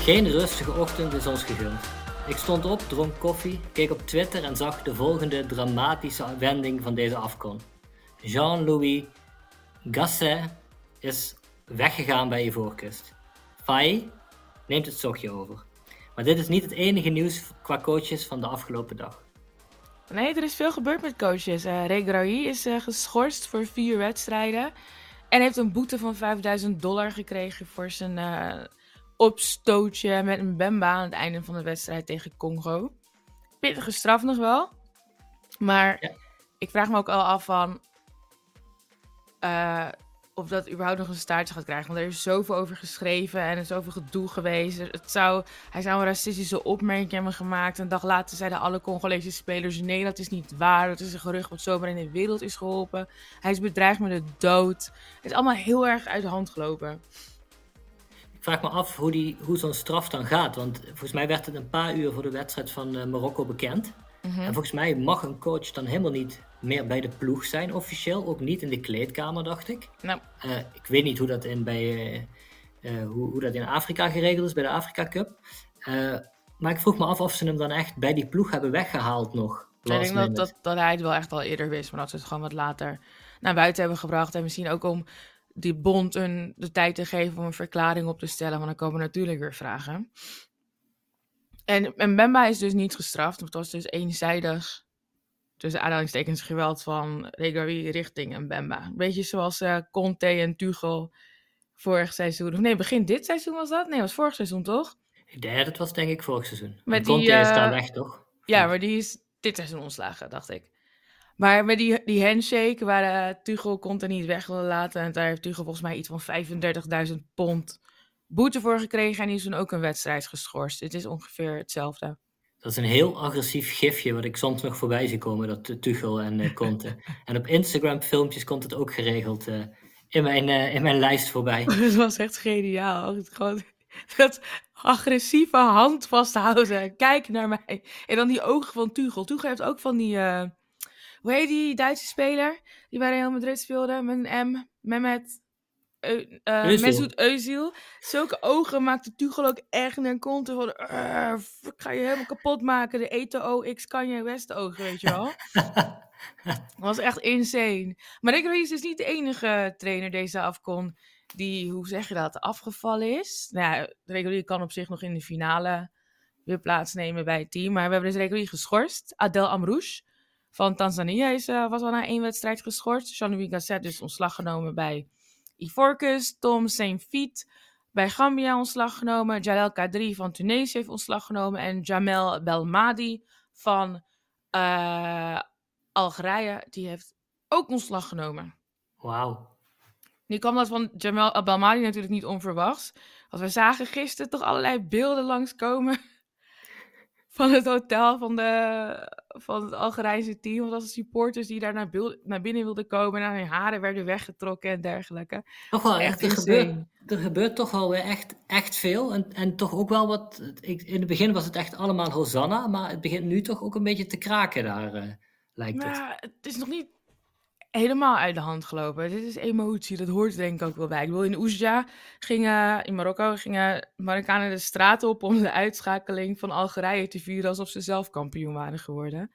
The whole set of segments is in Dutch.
Geen rustige ochtend is ons gegund. Ik stond op, dronk koffie, keek op Twitter en zag de volgende dramatische wending van deze afkon. Jean-Louis Gasset is weggegaan bij Ivoorkust. Fai neemt het zogje over. Maar dit is niet het enige nieuws qua coaches van de afgelopen dag. Nee, er is veel gebeurd met coaches. Uh, Regraoui is uh, geschorst voor vier wedstrijden. En heeft een boete van 5000 dollar gekregen voor zijn uh, opstootje met een Bemba aan het einde van de wedstrijd tegen Congo. Pittige straf nog wel. Maar ja. ik vraag me ook al af van of dat überhaupt nog een staartje gaat krijgen. Want er is zoveel over geschreven en er is zoveel gedoe geweest. Het zou, hij zou een racistische opmerking hebben gemaakt. Een dag later zeiden alle Congolese spelers: nee, dat is niet waar. Dat is een gerucht wat zomaar in de wereld is geholpen. Hij is bedreigd met de dood. Het is allemaal heel erg uit de hand gelopen. Ik vraag me af hoe, die, hoe zo'n straf dan gaat. Want volgens mij werd het een paar uur voor de wedstrijd van uh, Marokko bekend. Mhm. En volgens mij mag een coach dan helemaal niet meer bij de ploeg zijn officieel. Ook niet in de kleedkamer, dacht ik. Nou. Uh, ik weet niet hoe dat in, bij, uh, hoe, hoe, dat in Afrika geregeld is, bij de Afrika Cup. maar ik vroeg me af of ze hem dan echt bij die ploeg hebben weggehaald nog. ik denk dat, dat, dat, hij het wel echt al eerder wist, maar dat ze het gewoon wat later naar buiten hebben gebracht. En misschien ook om die bond een, de tijd te geven om een verklaring op te stellen. Want dan komen natuurlijk weer vragen. En, en Bemba is dus niet gestraft. Het was dus eenzijdig tussen aanhalingstekens geweld van Regawi richting een Bemba. Een beetje zoals uh, Conte en Tuchel vorig seizoen. Of nee, begin dit seizoen was dat? Nee, was vorig seizoen toch? Ja, dat was denk ik vorig seizoen. Met Conte die, uh, is daar weg, toch? Ja, maar die is dit seizoen ontslagen, dacht ik. Maar met die, die handshake waar uh, Tuchel Conte niet weg wilde laten... en daar heeft Tuchel volgens mij iets van 35.000 pond boete voor gekregen... en die is toen ook een wedstrijd geschorst. Het is ongeveer hetzelfde. Dat is een heel agressief gifje wat ik soms nog voorbij zie komen, dat Tuchel en uh, Conte. en op Instagram filmpjes komt het ook geregeld uh, in, mijn, in mijn lijst voorbij. dat was echt geniaal. Gewoon, dat agressieve hand vasthouden. Kijk naar mij. En dan die ogen van Tuchel. Tuchel heeft ook van die... hoe heet die Duitse speler? Die bij Real Madrid speelde met een M. Mehmet... Uh, Mesut Özil. Zulke ogen maakte Tuchel ook echt naar kont van... ik ga je helemaal kapot maken. De Eto'o X Kanye West ogen, weet je wel. dat was echt insane. Maar Rick Rees is niet de enige trainer deze afkon die, hoe zeg je dat, afgevallen is. Nou ja, kan op zich nog in de finale weer plaatsnemen bij het team. Maar we hebben dus Rick geschorst. Adel Amrouche van Tanzania is, uh, was al na één wedstrijd geschorst. Jean-Louis Gasset dus ontslag genomen bij Ivorcus, Tom Saint-Fiet bij Gambia ontslag genomen. Jalel Kadri van Tunesië heeft ontslag genomen. En Jamel Belmadi van uh, Algerije, die heeft ook ontslag genomen. Wauw. Nu kwam dat van Jamel Belmadi natuurlijk niet onverwachts. Want we zagen gisteren toch allerlei beelden langskomen van het hotel van, de, van het Algerijnse team. Want dat was supporters die daar naar, naar binnen wilden komen. En hun haren werden weggetrokken en dergelijke. Toch wel echt, er gebeurt, er gebeurt toch wel weer echt, echt veel. En, en toch ook wel wat, ik, in het begin was het echt allemaal Hosanna. Maar het begint nu toch ook een beetje te kraken daar, uh, lijkt maar, het. Het is nog niet helemaal uit de hand gelopen. Dit is emotie, dat hoort denk ik ook wel bij. Ik wil in Oezja gingen, in Marokko, gingen Marokkanen de straat op om de uitschakeling van Algerije te vieren alsof ze zelf kampioen waren geworden.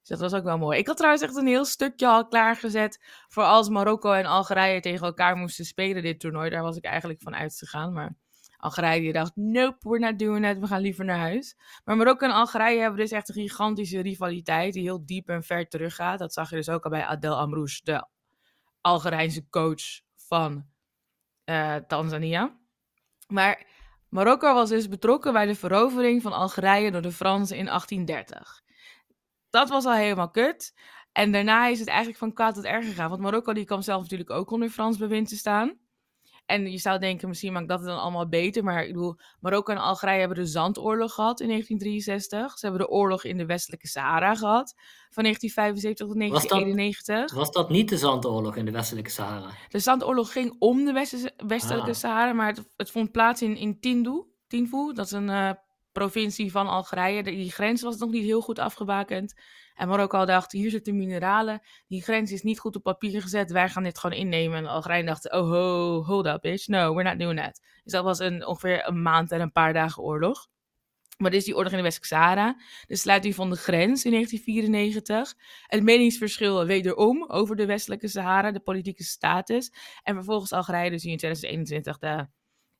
Dus dat was ook wel mooi. Ik had trouwens echt een heel stukje al klaargezet voor als Marokko en Algerije tegen elkaar moesten spelen dit toernooi. Daar was ik eigenlijk van uitgegaan, maar Algerije die dacht, nope, we're not doing it, we gaan liever naar huis. Maar Marokko en Algerije hebben dus echt een gigantische rivaliteit die heel diep en ver teruggaat. Dat zag je dus ook al bij Adel Amrouche, de Algerijnse coach van uh, Tanzania. Maar Marokko was dus betrokken bij de verovering van Algerije door de Fransen in 1830. Dat was al helemaal kut. En daarna is het eigenlijk van kwaad tot erg gegaan. Want Marokko die kwam zelf natuurlijk ook onder Frans bewind te staan. En je zou denken, misschien maakt dat het dan allemaal beter. Maar ik bedoel, Marokko en Algerije hebben de zandoorlog gehad in 1963. Ze hebben de oorlog in de westelijke Sahara gehad. Van 1975 tot 1991. Was dat, was dat niet de zandoorlog in de westelijke Sahara? De zandoorlog ging om de westelijke ah. Sahara. Maar het, het, vond plaats in, in Tindu. Tinfu, dat is een uh, provincie van Algerije. Die grens was nog niet heel goed afgebakend. En Marokko dacht, hier zitten mineralen. Die grens is niet goed op papier gezet. Wij gaan dit gewoon innemen. En Algerije dacht, oh ho, hold up bitch. No, we're not doing that. Dus dat was een, ongeveer een maand en een paar dagen oorlog. Maar dit is die oorlog in de Westelijke Sahara. De sluiting van de grens in 1994. Het meningsverschil wederom over de Westelijke Sahara, de politieke status. En vervolgens Algerije dus in 2021 de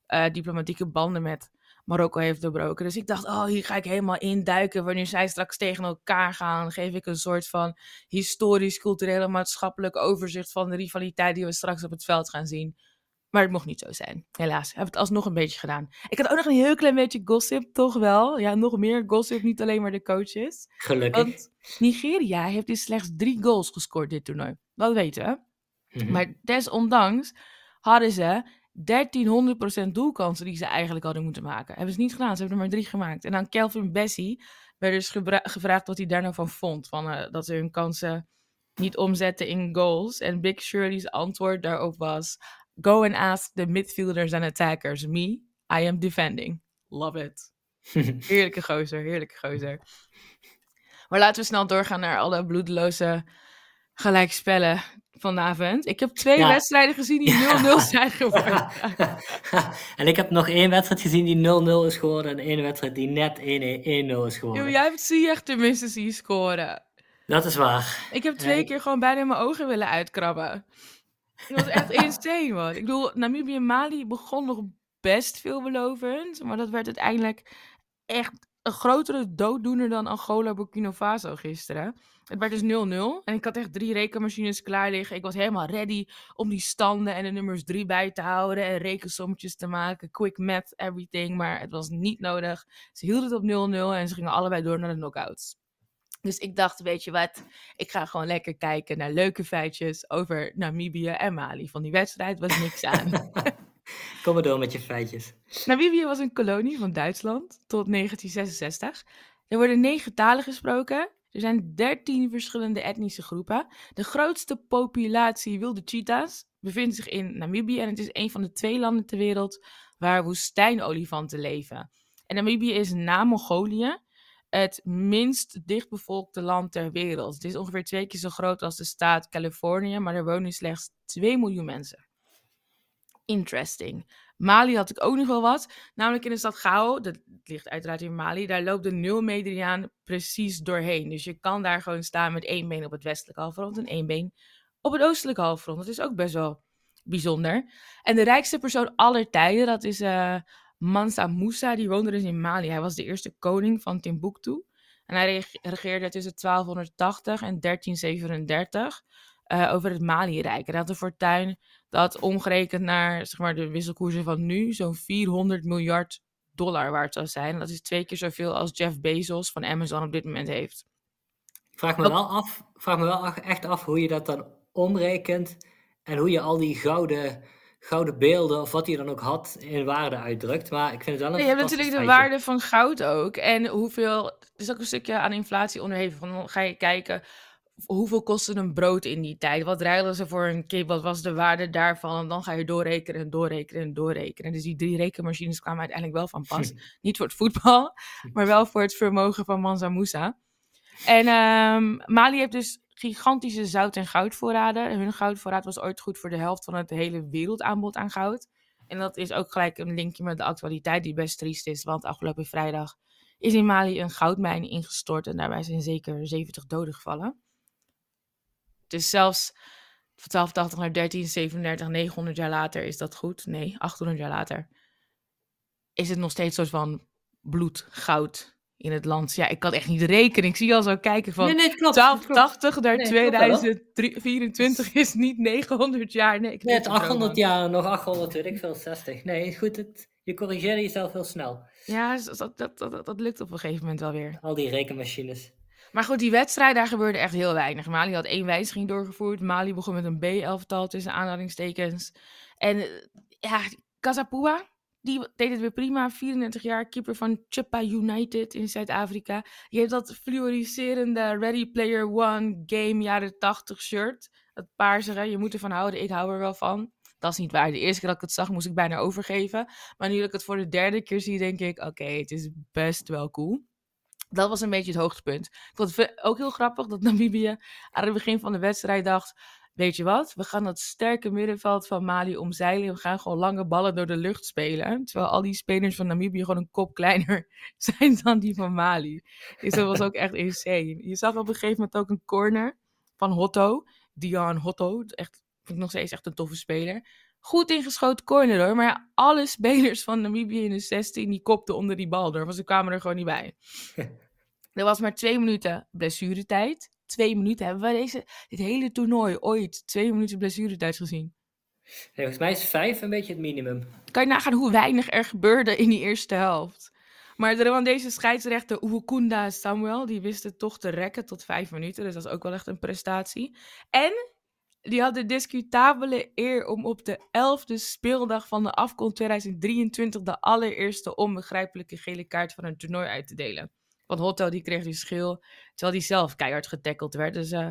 uh, diplomatieke banden met Marokko heeft doorbroken. Dus ik dacht, oh, hier ga ik helemaal induiken. Wanneer zij straks tegen elkaar gaan, geef ik een soort van historisch, cultureel en maatschappelijk overzicht van de rivaliteit die we straks op het veld gaan zien. Maar het mocht niet zo zijn. Helaas, heb het alsnog een beetje gedaan. Ik had ook nog een heel klein beetje gossip, toch wel. Ja, nog meer gossip, niet alleen maar de coaches. Gelukkig. Want Nigeria heeft dus slechts drie goals gescoord dit toernooi. Dat weten we. Mhm. Maar desondanks hadden ze 1300% doelkansen die ze eigenlijk hadden moeten maken. Hebben ze niet gedaan, ze hebben er maar drie gemaakt. En dan Kelvin Bessie werd dus gevraagd wat hij daar nou van vond. Van, uh, dat ze hun kansen niet omzetten in goals. En Big Shirley's antwoord daarop was... Go and ask the midfielders and attackers. Me, I am defending. Love it. heerlijke gozer, heerlijke gozer. Maar laten we snel doorgaan naar alle bloedeloze gelijkspellen vanavond. Ik heb twee wedstrijden gezien die 0-0 zijn geworden. en ik heb nog één wedstrijd gezien die 0-0 is geworden en één wedstrijd die net 1-0 is geworden. jij hebt echt tenminste zien scoren. Dat is waar. Ik heb twee keer gewoon bijna mijn ogen willen uitkrabben. Dat was echt insane, man. Ik bedoel, Namibië en Mali begon nog best veelbelovend. Maar dat werd uiteindelijk echt een grotere dooddoener dan Angola Burkina Faso gisteren. Het werd dus 0-0. En ik had echt drie rekenmachines klaar liggen. Ik was helemaal ready om die standen en de nummers drie bij te houden. En rekensommetjes te maken. Quick math, everything. Maar het was niet nodig. Ze hielden het op 0-0 en ze gingen allebei door naar de knockouts. Dus ik dacht, weet je wat, ik ga gewoon lekker kijken naar leuke feitjes over Namibië en Mali. Van die wedstrijd was niks aan. Kom maar door met je feitjes. Namibië was een kolonie van Duitsland tot 1966. Er worden negen talen gesproken. Er zijn dertien verschillende etnische groepen. De grootste populatie wilde cheetahs bevindt zich in Namibië en het is een van de twee landen ter wereld waar woestijnolifanten leven. En Namibië is na Mongolië het minst dichtbevolkte land ter wereld. Het is ongeveer twee keer zo groot als de staat Californië, maar er wonen slechts 2 miljoen mensen. Interesting. Mali had ik ook nog wel wat. Namelijk in de stad Gao, dat ligt uiteraard in Mali, daar loopt de nulmeridiaan precies doorheen. Dus je kan daar gewoon staan met één been op het westelijke halfrond en één been op het oostelijke halfrond. Dat is ook best wel bijzonder. En de rijkste persoon aller tijden, dat is uh, Mansa Musa, die woonde dus in Mali. Hij was de eerste koning van Timbuktu. En hij regeerde tussen 1280 en 1337 uh, eh, over het Mali-rijk. Hij had een fortuin dat omgerekend naar zeg maar, de wisselkoersen van nu zo'n 400 miljard dollar waard zou zijn. Dat is twee keer zoveel als Jeff Bezos van Amazon op dit moment heeft. Ik vraag me, wel, af, vraag me wel echt af hoe je dat dan omrekent en hoe je al die gouden gouden beelden, of wat hij dan ook had, in waarde uitdrukt. Maar ik vind het wel een Je hebt natuurlijk de waarde van goud ook. En hoeveel, er is ook een stukje aan inflatie onderhevig. dan ga je kijken, hoeveel kostte een brood in die tijd? Wat ruilden ze voor een kip? Wat was de waarde daarvan? En dan ga je doorrekenen en doorrekenen en doorrekenen. Dus die drie rekenmachines kwamen uiteindelijk wel van pas. Niet voor het voetbal, maar wel voor het vermogen van Mansa Musa. En um, Mali heeft dus gigantische zout- en goudvoorraden. Hun goudvoorraad was ooit goed voor de helft van het hele wereldaanbod aan goud. En dat is ook gelijk een linkje met de actualiteit die best triest is. Want afgelopen vrijdag is in Mali een goudmijn ingestort en daarbij zijn zeker 70 doden gevallen. Dus zelfs van 1280 naar 1337, 900 jaar later is dat goed. Nee, 800 jaar later is het nog steeds een soort van bloed, goud in het land. Ja, ik kan echt niet rekenen. Ik zie al zo kijken van nee, nee, klopt, 1280 naar nee, 2024 is niet 900 jaar. Nee, ik nee het 800 jaar, nog 800, weet ik veel, 60. Nee, goed, het, je corrigeerde jezelf heel snel. Ja, dat, dat, dat, dat lukt op een gegeven moment wel weer. Al die rekenmachines. Maar goed, die wedstrijd, daar gebeurde echt heel weinig. Mali had één wijziging doorgevoerd. Mali begon met een B-elftal tussen aanhalingstekens. En eh, ja, Casapua, die deed het weer prima. 34 jaar, keeper van Chupa United in Zuid-Afrika. Die heeft dat fluoriserende Ready Player One game jaren 80 shirt. Dat paarsige, je moet ervan houden, ik hou er wel van. dat is niet waar. De eerste keer dat ik het zag, moest ik bijna overgeven. Maar nu dat ik het voor de derde keer zie, denk ik, oké, het is best wel cool. Dat was een beetje het hoogtepunt. Ik vond het ook heel grappig dat Namibië aan het begin van de wedstrijd dacht weet je wat, we gaan dat sterke middenveld van Mali omzeilen. We gaan gewoon lange ballen door de lucht spelen. Terwijl al die spelers van Namibië gewoon een kop kleiner zijn dan die van Mali. Dus dat was ook echt insane. Je zag op een gegeven moment ook een corner van Hotto. Dion Hotto, echt, vind ik nog steeds echt een toffe speler. Goed ingeschoten corner hoor, maar alle spelers van Namibië in de 16 die kopten onder die bal door, want ze kwamen er gewoon niet bij. er was maar twee minuten blessuretijd twee minuten. Hebben wij deze, dit hele toernooi ooit twee minuten blessuretijd gezien? Nee, volgens mij is vijf een beetje het minimum. Kan je nagaan hoe weinig er gebeurde in die eerste helft. Maar was deze scheidsrechter Uwukunda Samuel, die wist het toch te rekken tot vijf minuten. Dus dat is ook wel echt een prestatie. En die had de discutabele eer om op de elfde speeldag van de afkomst 2023 de allereerste onbegrijpelijke gele kaart van een toernooi uit te delen. Want Hotto die kreeg die schil, terwijl hij zelf keihard getackeld werd. Dus uh,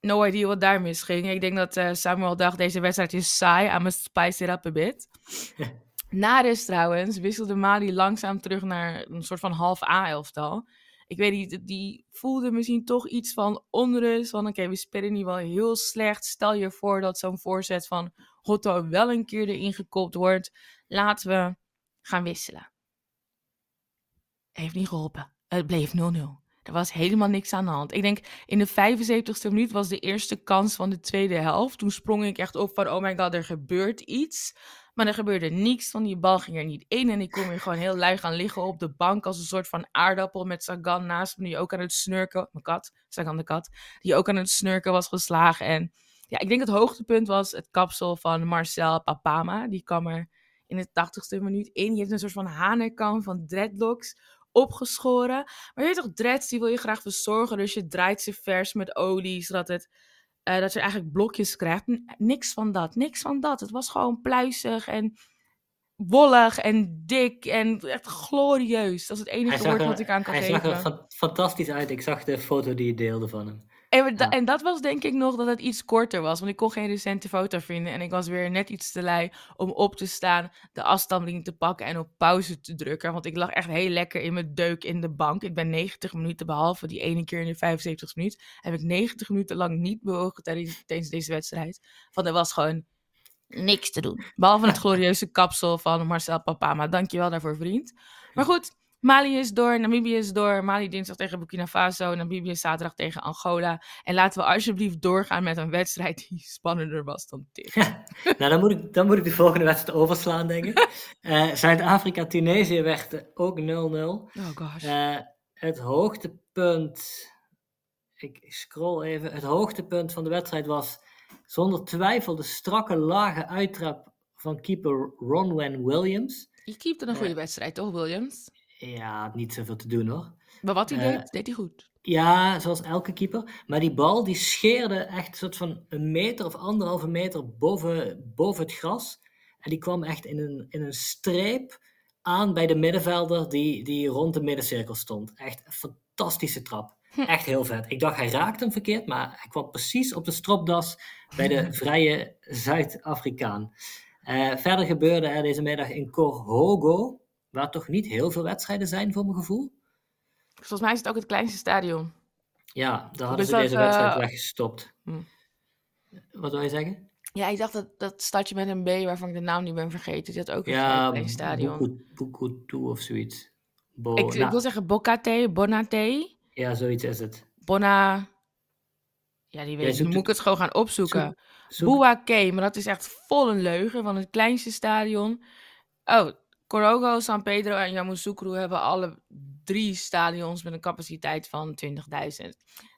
no idea wat daar misging. Ik denk dat uh, Samuel dacht, deze wedstrijd is saai, I must spice it up a bit. Na rust trouwens wisselde Mali langzaam terug naar een soort van half A-elftal. Ik weet niet, die voelde misschien toch iets van onrust. Van oké, we spelen nu wel heel slecht. Stel je voor dat zo'n voorzet van Hotto wel een keer erin gekopt wordt. Laten we gaan wisselen. Heeft niet geholpen. Het bleef 0-0. Er was helemaal niks aan de hand. Ik denk in de 75ste minuut was de eerste kans van de tweede helft. Toen sprong ik echt op van, oh my god, er gebeurt iets. Maar er gebeurde niks, van die bal ging er niet in. En ik kon weer gewoon heel lui gaan liggen op de bank als een soort van aardappel met Sagan naast me, die ook aan het snurken, mijn kat, Sagan de kat, die ook aan het snurken was geslagen. En ja, ik denk het hoogtepunt was het kapsel van Marcel Papama. Die kwam er in de 80ste minuut in. Die heeft een soort van hanenkam van dreadlocks opgeschoren. Maar je weet toch, dreads, die wil je graag verzorgen. Dus je draait ze vers met olie, zodat het, uh, dat je eigenlijk blokjes krijgt. niks van dat, niks van dat. Het was gewoon pluizig en wollig en dik en echt glorieus. Dat is het enige woord wat ik aan kan hij geven. Hij zag er fantastisch uit. Ik zag de foto die je deelde van hem. En, en, dat was denk ik nog dat het iets korter was. Want ik kon geen recente foto vinden. En ik was weer net iets te lui om op te staan, de afstandeling te pakken en op pauze te drukken. Want ik lag echt heel lekker in mijn deuk in de bank. Ik ben 90 minuten, behalve die ene keer in de 75 minuut, heb ik 90 minuten lang niet bewogen tijdens, tijdens deze wedstrijd. Want er was gewoon niks te doen. Behalve het glorieuze kapsel van Marcel Papama. Dankjewel daarvoor, vriend. Maar goed, Mali is door, Namibië is door. Mali dinsdag tegen Burkina Faso, Namibië zaterdag tegen Angola. En laten we alsjeblieft doorgaan met een wedstrijd die spannender was dan dit. nou, dan moet, ik, dan moet ik de volgende wedstrijd overslaan, denk ik. Uh, Zuid-Afrika-Tunesië werd ook 0-0. Oh gosh. Uh, het hoogtepunt, ik scroll even. Het hoogtepunt van de wedstrijd was zonder twijfel de strakke, lage uittrap van keeper Ronwen Williams. Je keepte een goede uh, wedstrijd, toch, Williams? Ja, niet zoveel te doen hoor. Maar wat hij deed, deed hij goed. Ja, zoals elke keeper. Maar die bal die scheerde echt een soort van een meter of anderhalve meter boven, boven het gras. En die kwam echt in een, in een streep aan bij de middenvelder die, die rond de middencirkel stond. Echt een fantastische trap. Hm. Echt heel vet. Ik dacht hij raakte hem verkeerd, maar hij kwam precies op de stropdas bij de vrije Zuid-Afrikaan. Uh, verder gebeurde er deze middag in Korhogo, waar toch niet heel veel wedstrijden zijn voor mijn gevoel. Volgens mij is het ook het kleinste stadion. Ja, daar hadden dus ze deze wedstrijd uh... weggestopt. Hm. Wat wil je zeggen? Ja, ik dacht dat dat stadje met een B, waarvan ik de naam niet ben vergeten, die had ook een ja, klein stadion. Bukutu of zoiets. Bo ik, ik, wil zeggen Bokate, Bonate. Ja, zoiets is het. Bona... Ja, die weet ik. moet ik het gewoon gaan opzoeken. Zoek, maar dat is echt vol een leugen van het kleinste stadion. Oh, Corogo, San Pedro en Yamoussoukro hebben alle drie stadions met een capaciteit van 20.000.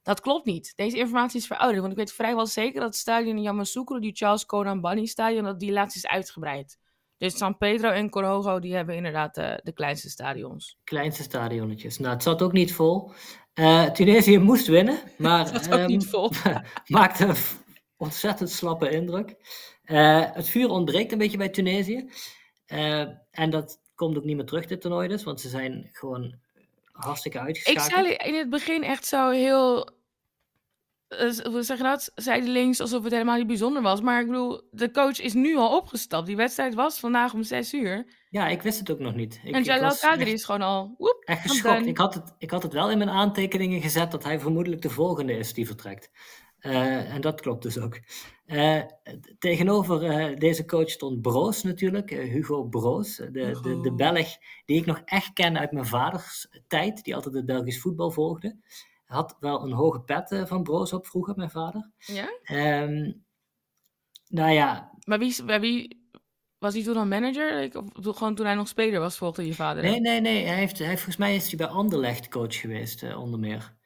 Dat klopt niet. Deze informatie is verouderd, want ik weet vrijwel zeker dat het stadion in Yamoussoukro, die Charles Conan Bunny stadion, dat die laatst is uitgebreid. Dus San Pedro en Corogo, die hebben inderdaad de, eh, de kleinste stadions. Kleinste stadionnetjes. Nou, het zat ook niet vol. Uh, Tunesië moest winnen, maar... het zat ook niet ehm, vol. maakte een ontzettend slappe indruk. Uh, het vuur ontbreekt een beetje bij Tunesië. Uh, en dat komt ook niet meer terug, dit toernooi dus, want ze zijn gewoon hartstikke uitgeschakeld. Ik zei in het begin echt zo heel uh, hoe zeg je dat? Zijdelings alsof het helemaal niet bijzonder was. Maar ik bedoel, de coach is nu al opgestapt. Die wedstrijd was vandaag om zes uur. Ja, ik wist het ook nog niet. Ik, en Jalal Kadri is gewoon al... Woep, echt geschokt. Ik had, het, ik had het wel in mijn aantekeningen gezet dat hij vermoedelijk de volgende is die vertrekt. Uh, en dat klopt dus ook. Uh, tegenover uh, deze coach stond Broos natuurlijk, Hugo Broos, de, de, de Belg die ik nog echt ken uit mijn vaders tijd, die altijd het Belgisch voetbal volgde had wel een hoge pet van Broos op vroeger, mijn vader. Ja? Um, nou ja. Maar wie, wie was hij toen al manager? Ik, of gewoon toen hij nog speler was, volgde je vader? Nee, nee, nee. Hij heeft, hij, volgens mij is hij bij Anderlecht coach geweest, onder meer.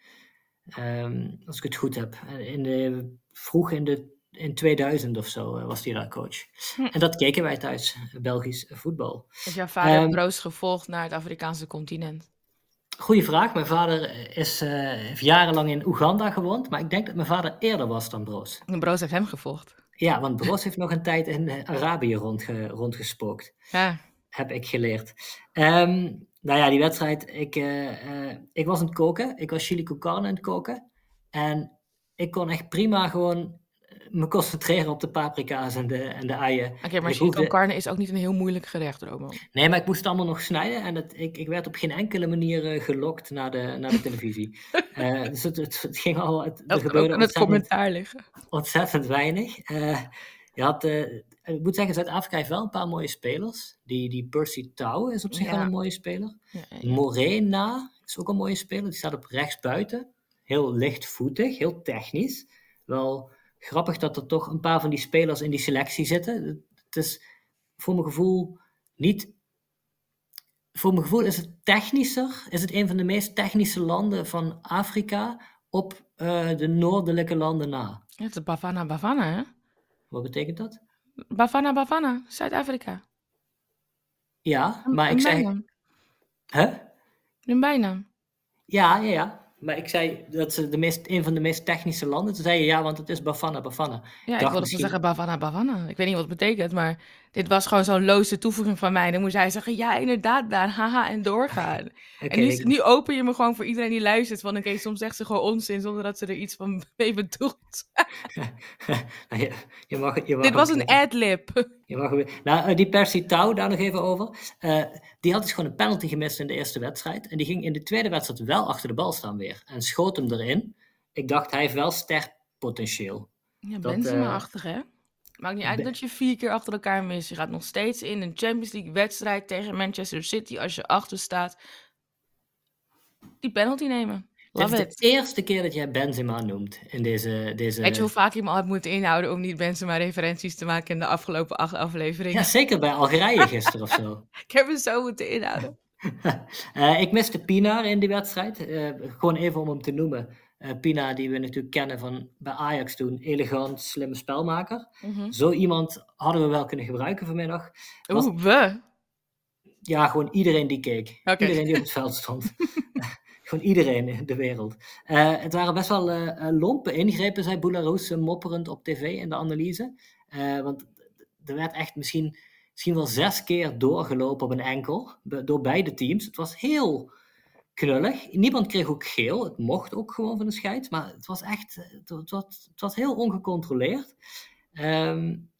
Um, als ik het goed heb. In de, vroeg in, de, in 2000 of zo uh, was hij daar coach. Hm. En dat keken wij thuis, Belgisch voetbal. Is jouw vader um, Broos gevolgd naar het Afrikaanse continent? Goeie vraag. Mijn vader is, uh, heeft jarenlang in Oeganda gewoond, maar ik denk dat mijn vader eerder was dan Broos. En Broos heeft hem gevolgd. Ja, want Broos heeft nog een tijd in Arabië rondge, rondgespookt. Ja. Heb ik geleerd. Um, nou ja, die wedstrijd. Ik, uh, uh, ik was aan het koken. Ik was chili con carne aan het koken. En ik kon echt prima gewoon me concentreren op de paprika's en de, en de eieren. Oké, okay, maar chili con carne is ook niet een heel moeilijk gerecht, Romo. Nee, maar ik moest het allemaal nog snijden en het, ik, ik werd op geen enkele manier uh, gelokt naar de, naar de televisie. dus het, het, het, ging al... Het, dat er gebeurde het commentaar liggen. Ontzettend weinig. Je had... ik moet zeggen, Zuid-Afrika heeft wel een paar mooie spelers. Die, die Percy Tau is op zich ja. wel een mooie speler. Ja, ja. Morena is ook een mooie speler. Die staat op rechts buiten. Heel lichtvoetig, heel technisch. Wel grappig dat er toch een paar van die spelers in die selectie zitten. Het is voor mijn gevoel niet. Voor mijn gevoel is het technischer, is het een van de meest technische landen van Afrika op uh, de noordelijke landen na. Ja, het is Bafana Bafana, hè? Wat betekent dat? Bafana Bafana, Zuid-Afrika. Ja, maar een, ik zei. Huh? Een bijnaam. Ja, ja, ja. Maar ik zei dat ze de meest, een van de meest technische landen. Toen zei je ja, want het is Bafana Bafana. Ja, ik, ik wilde misschien... zeggen Bafana Bafana. Ik weet niet wat het betekent, maar dit was gewoon zo'n loze toevoeging van mij. Dan moest hij zeggen, ja, inderdaad, daar, haha, en doorgaan. okay, en nu, open je me gewoon voor iedereen die luistert. Want oké, soms zegt ze gewoon onzin zonder dat ze er iets van mee bedoelt. Nou, je, je mag, je mag dit was een ad-lib. Je mag, nou, eh, die Percy Tau, daar nog even over. Uh, die had dus gewoon een penalty gemist in de eerste wedstrijd. En die ging in de tweede wedstrijd wel achter de bal staan weer. En schoot hem erin. Ik dacht, hij heeft wel sterpotentieel. Ja, Benzema-achtig, uh, hè? Maakt niet uit dat je vier keer achter elkaar mist. Je gaat nog steeds in een Champions League wedstrijd tegen Manchester City als je achter staat. Die penalty nemen. Love Dit is it. de eerste keer dat jij Benzema noemt in deze... deze... Weet je hoe vaak je me al hebt moeten inhouden om niet Benzema-referenties te maken in de afgelopen acht afleveringen? Ja, zeker bij Algerije gisteren of zo. ik heb me zo moeten inhouden. uh, ik miste Pina in die wedstrijd. Uh, gewoon even om hem te noemen. Uh, Pina, die we natuurlijk kennen van bij Ajax toen, elegant, slimme spelmaker. Mm -hmm. Zo iemand hadden we wel kunnen gebruiken vanmiddag. Oeh, we? Ja, gewoon iedereen die keek. Okay. Iedereen die op het veld stond. gewoon iedereen in de wereld. Uh, het waren best wel uh, lompe ingrepen, zei Boularoes mopperend op tv in de analyse. want er werd echt misschien, misschien wel zes keer doorgelopen op een enkel door beide teams. Het was heel knullig. Niemand kreeg ook geel. Het mocht ook gewoon van de scheid. Maar het was echt het was, het was heel ongecontroleerd. Um,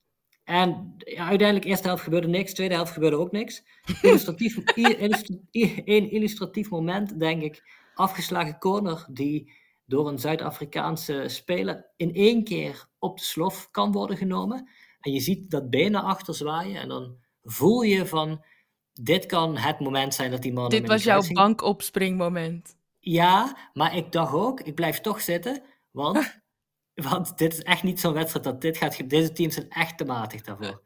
en ja, uiteindelijk, eerste helft gebeurde niks, tweede helft gebeurde ook niks. Illustratief, een illustratief moment, denk ik, afgeslagen corner die door een Zuid-Afrikaanse speler in één keer op de slof kan worden genomen. En je ziet dat benen achter zwaaien en dan voel je van, dit kan het moment zijn dat die man... Dit was jouw bankopspringmoment. Ja, maar ik dacht ook, ik blijf toch zitten, want Want dit is echt niet zo'n wedstrijd dat dit gaat. Deze teams zijn echt te matig daarvoor.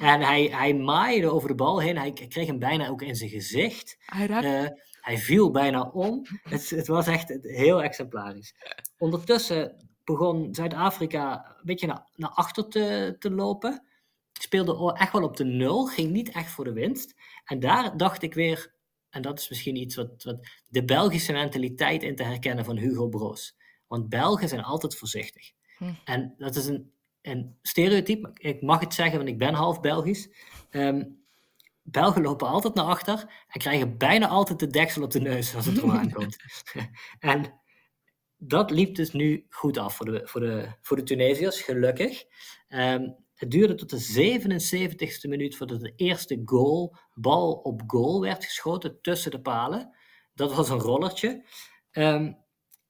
En hij, hij maaide over de bal heen. Hij kreeg hem bijna ook in zijn gezicht. Hij, uh, hij viel bijna om. Het, het, was echt heel exemplarisch. Ondertussen begon Zuid-Afrika een beetje naar, naar achter te, te lopen. Speelde echt wel op de nul. Ging niet echt voor de winst. En daar dacht ik weer, en dat is misschien iets wat, wat de Belgische mentaliteit in te herkennen van Hugo Broos. Want Belgen zijn altijd voorzichtig. Hm. En dat is een, een stereotype. Ik mag het zeggen, want ik ben half Belgisch. Um, Belgen lopen altijd naar achter en krijgen bijna altijd de deksel op de neus als het erop aankomt. en dat liep dus nu goed af voor de, voor de, voor de Tunesiërs, gelukkig. Ehm, het duurde tot de 77ste minuut voordat de eerste goal, bal op goal, werd geschoten tussen de palen. Dat was een rollertje. Um,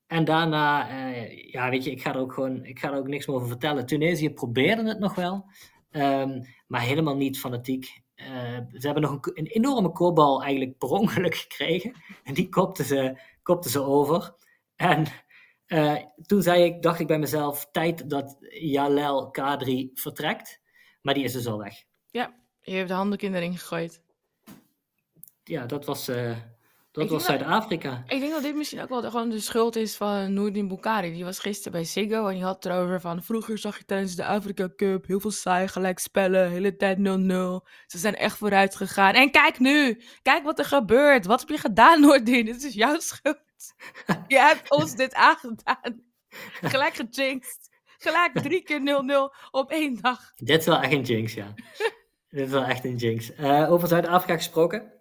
en daarna, uh, ja, weet je, ik ga er ook gewoon, ik ga er ook niks meer over vertellen. Tunesië probeerde het nog wel, um, maar helemaal niet fanatiek. Uh, ze hebben nog een, een, enorme kopbal eigenlijk per ongeluk gekregen. En die kopten ze, kopten ze over. En uh, toen zei ik, dacht ik bij mezelf, tijd dat Jalel Kadri vertrekt. Maar die is dus al weg. Ja, je hebt de handdoek in de ring gegooid. Ja, dat was, uh, dat was Zuid-Afrika. Ik denk dat dit misschien ook wel de, gewoon de schuld is van Noordin Bukhari. Die was gisteren bij Ziggo en die had het erover van... Vroeger zag je tijdens de Afrika Cup heel veel saai gelijk spellen. hele tijd 0-0. Ze zijn echt vooruit gegaan. En kijk nu! Kijk wat er gebeurt. Wat heb je gedaan, Noordin? Dit is jouw schuld. Je hebt ons dit aangedaan. Gelijk gejinxed. Gelijk drie keer 0-0 op één dag. Dit is wel echt een jinx, ja. dit is wel echt een jinx. Uh, over Zuid-Afrika gesproken.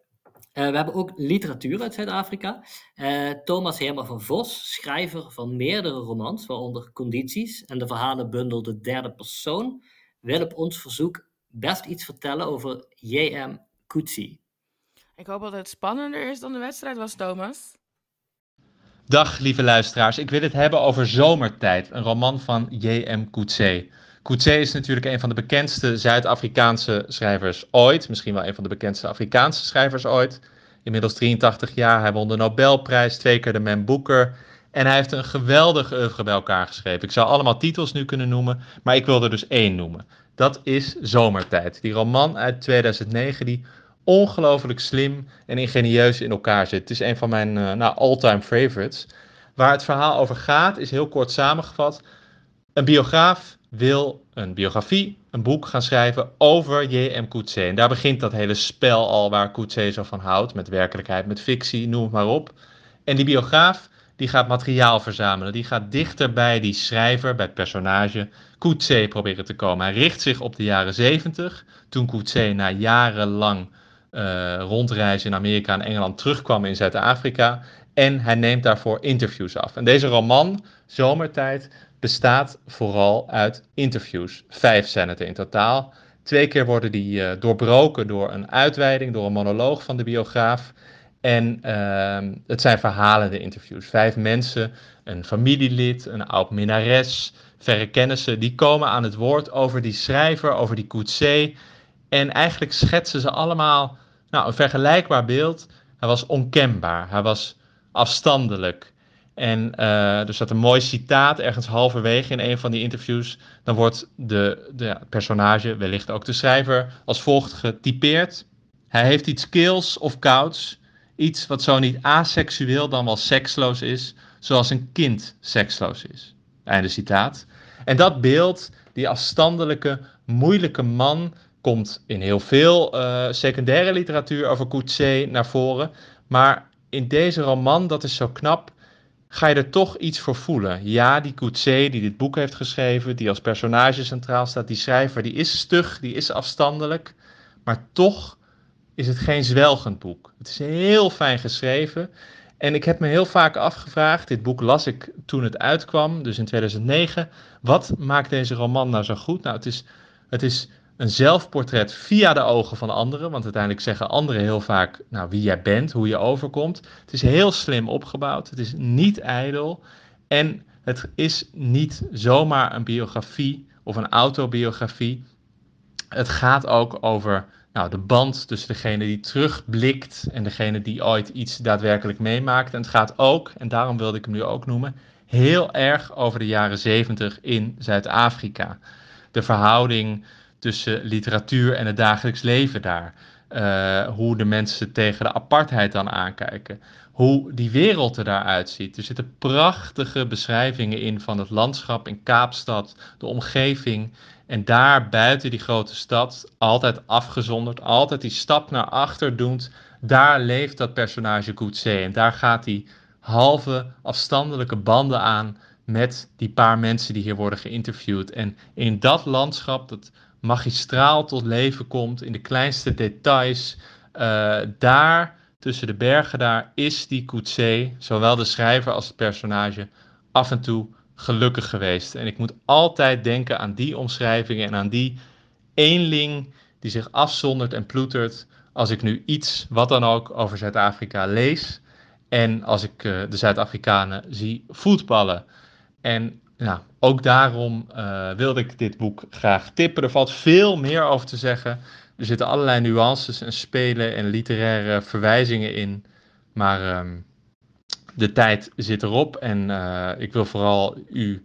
Uh, we hebben ook literatuur uit Zuid-Afrika. Uh, Thomas Herman van Vos, schrijver van meerdere romans, waaronder Condities en de verhalenbundel De Derde Persoon, wil op ons verzoek best iets vertellen over J.M. Coetzee. Ik hoop dat het spannender is dan de wedstrijd was, Thomas. Dag lieve luisteraars, ik wil het hebben over Zomertijd, een roman van J.M. Coetzee. Coetzee is natuurlijk een van de bekendste Zuid-Afrikaanse schrijvers ooit. Misschien wel een van de bekendste Afrikaanse schrijvers ooit. Inmiddels 83 jaar. Hij won de Nobelprijs, twee keer de Man Booker. En hij heeft een geweldige oeuvre bij elkaar geschreven. Ik zou allemaal titels nu kunnen noemen, maar ik wil er dus één noemen. Dat is Zomertijd. Die roman uit 2009 die ongelooflijk slim en ingenieus in elkaar zit. Het is een van mijn uh, nou, all-time favorites. Waar het verhaal over gaat, is heel kort samengevat. Een biograaf wil een biografie, een boek gaan schrijven over J.M. Coetzee. En daar begint dat hele spel al waar Coetzee zo van houdt, met werkelijkheid, met fictie, noem het maar op. En die biograaf die gaat materiaal verzamelen, die gaat dichter bij die schrijver, bij het personage Coetzee proberen te komen. Hij richt zich op de jaren 70, toen Coetzee na jarenlang uh, rondreizen in Amerika en Engeland terugkwam in Zuid-Afrika. En hij neemt daarvoor interviews af. En deze roman, Zomertijd, bestaat vooral uit interviews. Vijf zijn het in totaal. Twee keer worden die uh, doorbroken door een uitweiding, door een monoloog van de biograaf. En uh, het zijn verhalende interviews. Vijf mensen, een familielid, een oud minnares, verre kennissen, die komen aan het woord over die schrijver, over die Coetzee. En eigenlijk schetsen ze allemaal nou, een vergelijkbaar beeld. Hij was onkenbaar, hij was afstandelijk. En uh, er staat een mooi citaat ergens halverwege in een van die interviews. Dan wordt de, de personage, wellicht ook de schrijver, als volgt getypeerd. Hij heeft iets kils of kouds. Iets wat zo niet aseksueel dan wel seksloos is, zoals een kind seksloos is. Einde citaat. En dat beeld, die afstandelijke, moeilijke man, komt in heel veel uh, secundaire literatuur over Coetzee naar voren. Maar in deze roman, dat is zo knap, ga je er toch iets voor voelen. Ja, die Coetzee die dit boek heeft geschreven, die als personage centraal staat, die schrijver, die is stug, die is afstandelijk. Maar toch is het geen zwelgend boek. Het is heel fijn geschreven. En ik heb me heel vaak afgevraagd, dit boek las ik toen het uitkwam, dus in 2009. Wat maakt deze roman nou zo goed? Nou, het is, het is een zelfportret via de ogen van anderen. Want uiteindelijk zeggen anderen heel vaak nou, wie jij bent, hoe je overkomt. Het is heel slim opgebouwd. Het is niet ijdel. En het is niet zomaar een biografie of een autobiografie. Het gaat ook over nou, de band tussen degene die terugblikt en degene die ooit iets daadwerkelijk meemaakt. En het gaat ook, en daarom wilde ik hem nu ook noemen, heel erg over de jaren zeventig in Zuid-Afrika. De verhouding tussen literatuur en het dagelijks leven daar. Uh, hoe de mensen tegen de apartheid dan aankijken. Hoe die wereld er daaruit ziet. Er zitten prachtige beschrijvingen in van het landschap in Kaapstad, de omgeving. En daar buiten die grote stad, altijd afgezonderd, altijd die stap naar achter doend. Daar leeft dat personage Coetzee. En daar gaat hij halve afstandelijke banden aan met die paar mensen die hier worden geïnterviewd. En in dat landschap, dat magistraal tot leven komt in de kleinste details. Uh, daar, tussen de bergen daar, is die Coetzee, zowel de schrijver als het personage, af en toe gelukkig geweest. En ik moet altijd denken aan die omschrijvingen en aan die eenling die zich afzondert en ploetert als ik nu iets, wat dan ook, over Zuid-Afrika lees. En als ik uh, de Zuid-Afrikanen zie voetballen. En nou, ook daarom uh, wilde ik dit boek graag tippen. Er valt veel meer over te zeggen. Er zitten allerlei nuances en spelen en literaire verwijzingen in. Maar um, de tijd zit erop. En uh, ik wil vooral u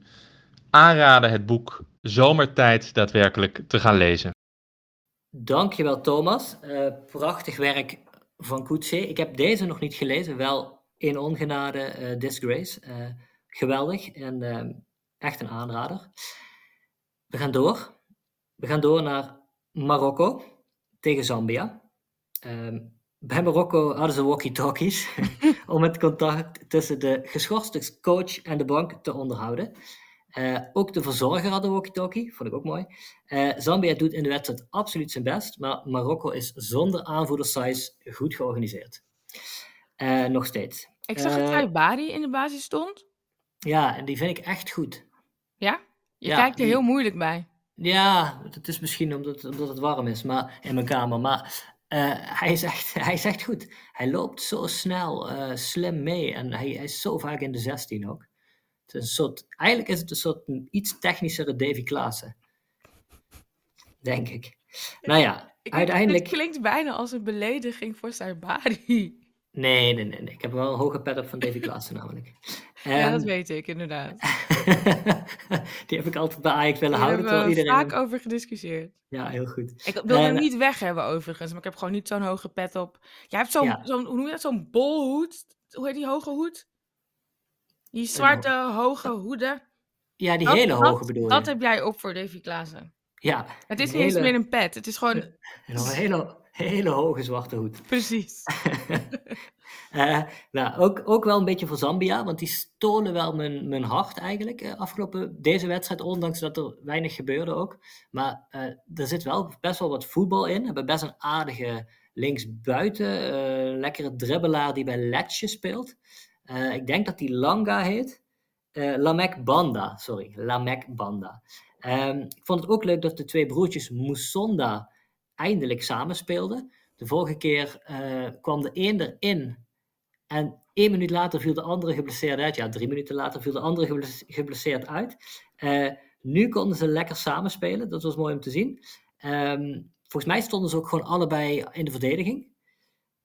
aanraden het boek Zomertijd daadwerkelijk te gaan lezen. Dankjewel Thomas. Uh, prachtig werk van Coetzee. Ik heb deze nog niet gelezen, wel in ongenade Disgrace. Geweldig en ehm, echt een aanrader. We gaan door. We gaan door naar Marokko tegen Zambia. Ehm, bij Marokko hadden ze walkie-talkies om het contact tussen de geschorste coach en de bank te onderhouden. Uh, ook de verzorger had een walkie-talkie, vond ik ook mooi. Uh, Zambia doet in de wedstrijd absoluut zijn best, maar Marokko is zonder aanvoerdersize goed georganiseerd. Uh, nog steeds. Ik zag dat Saibari in de basis stond. Ja, en die vind ik echt goed. Ja? Je ja, kijkt er die... heel moeilijk bij. Ja, het is misschien omdat, omdat het warm is maar, in mijn kamer, maar hij, is echt, hij is echt goed. Hij loopt zo snel, slim mee en hij, hij is zo vaak in de 16 ook. Het is een soort, eigenlijk is het een soort een iets technischere Davy Klaassen. Denk ik. Nou ja, uiteindelijk... Het klinkt bijna als een belediging voor Saibari. Nee, nee, nee, nee. Ik heb wel een hoge pet op van Davy Klaassen namelijk. Ja, dat weet ik inderdaad. die heb ik altijd bij Ajax willen Daar houden. hebben we iedereen vaak over gediscussieerd. Ja, heel goed. Ik wil hem niet weg hebben overigens, maar ik heb gewoon niet zo'n hoge pet op. Jij hebt zo'n, Ja. zo'n hoe noem je dat, zo'n bolhoed? Hoe heet die hoge hoed? Die zwarte hoge hoeden. Ja, die Dat- hele dat- hoge bedoel je. Dat heb jij op voor Davy Klaassen. Ja. Het is niet eens meer een pet, het is gewoon... Een hele, hele hoge zwarte hoed. Precies. Eh, nou, ook, ook wel een beetje voor Zambia, want die stolen wel mijn, mijn hart eigenlijk eh, afgelopen deze wedstrijd, ondanks dat er weinig gebeurde ook. Maar eh, er zit wel best wel wat voetbal in. We hebben best een aardige linksbuiten, lekkere dribbelaar die bij Letje speelt. Ik denk dat die Langa heet. Lamek Banda, sorry, Lamek Banda. Ehm, ik vond het ook leuk dat de twee broertjes Musonda eindelijk samen speelden. De vorige keer eh, kwam de een erin en één minuut later viel de andere geblesseerd uit. Ja, drie minuten later viel de andere geblesse- geblesseerd uit. Eh, nu konden ze lekker samenspelen. Dat was mooi om te zien. Ehm, volgens mij stonden ze ook gewoon allebei in de verdediging.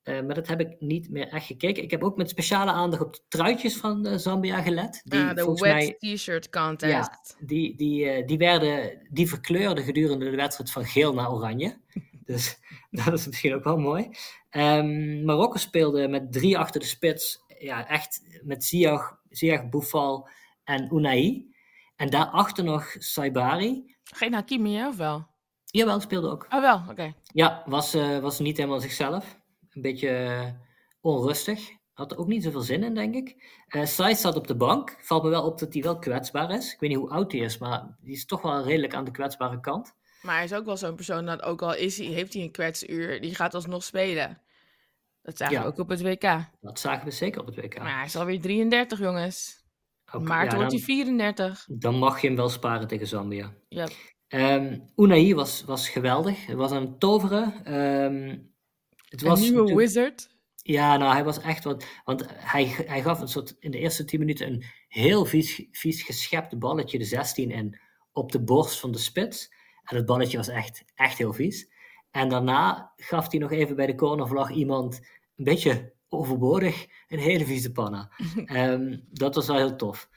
Eh, maar dat heb ik niet meer echt gekeken. Ik heb ook met speciale aandacht op de truitjes van eh, Zambia gelet. Die Ah, de wet mij t-shirt contest. die, die, eh, die, werden, die verkleurden gedurende de wedstrijd van geel naar oranje. Dus dat is misschien ook wel mooi. Ehm, Marokko speelde met drie achter de spits. Ja, echt met Ziyech, Ziyech Boufal en Unai. En daarachter nog Saibari. Geen Hakimi, hè, of wel? Jawel, speelde ook. Oh, wel, oké. Ja, was, eh, was niet helemaal zichzelf. Een beetje eh, onrustig. Had er ook niet zoveel zin in, denk ik. Eh Saiz zat op de bank. Valt me wel op dat hij wel kwetsbaar is. Ik weet niet hoe oud hij is, maar die is toch wel redelijk aan de kwetsbare kant. Maar hij is ook wel zo'n persoon dat ook al is hij, heeft hij een kwetsuur, die gaat alsnog spelen. Dat zagen we ook op het WK. Dat zagen we zeker op het WK. Maar hij is alweer 33, jongens. Ook- Maart ja, wordt hij dan, 34. dan mag je hem wel sparen tegen Zambia. Ja. Ehm Unai was, was geweldig. Hij was het toveren. Ehm, het Een nieuwe wizard. Ja, nou, hij was echt wat. Want hij, hij gaf een soort in de eerste 10 minuten een heel vies, vies geschept balletje de 16 in op de borst van de spits. En het balletje was echt, echt heel vies. En daarna gaf hij nog even bij de cornervlag iemand een beetje overbodig een hele vieze panna. Ehm, dat was wel heel tof.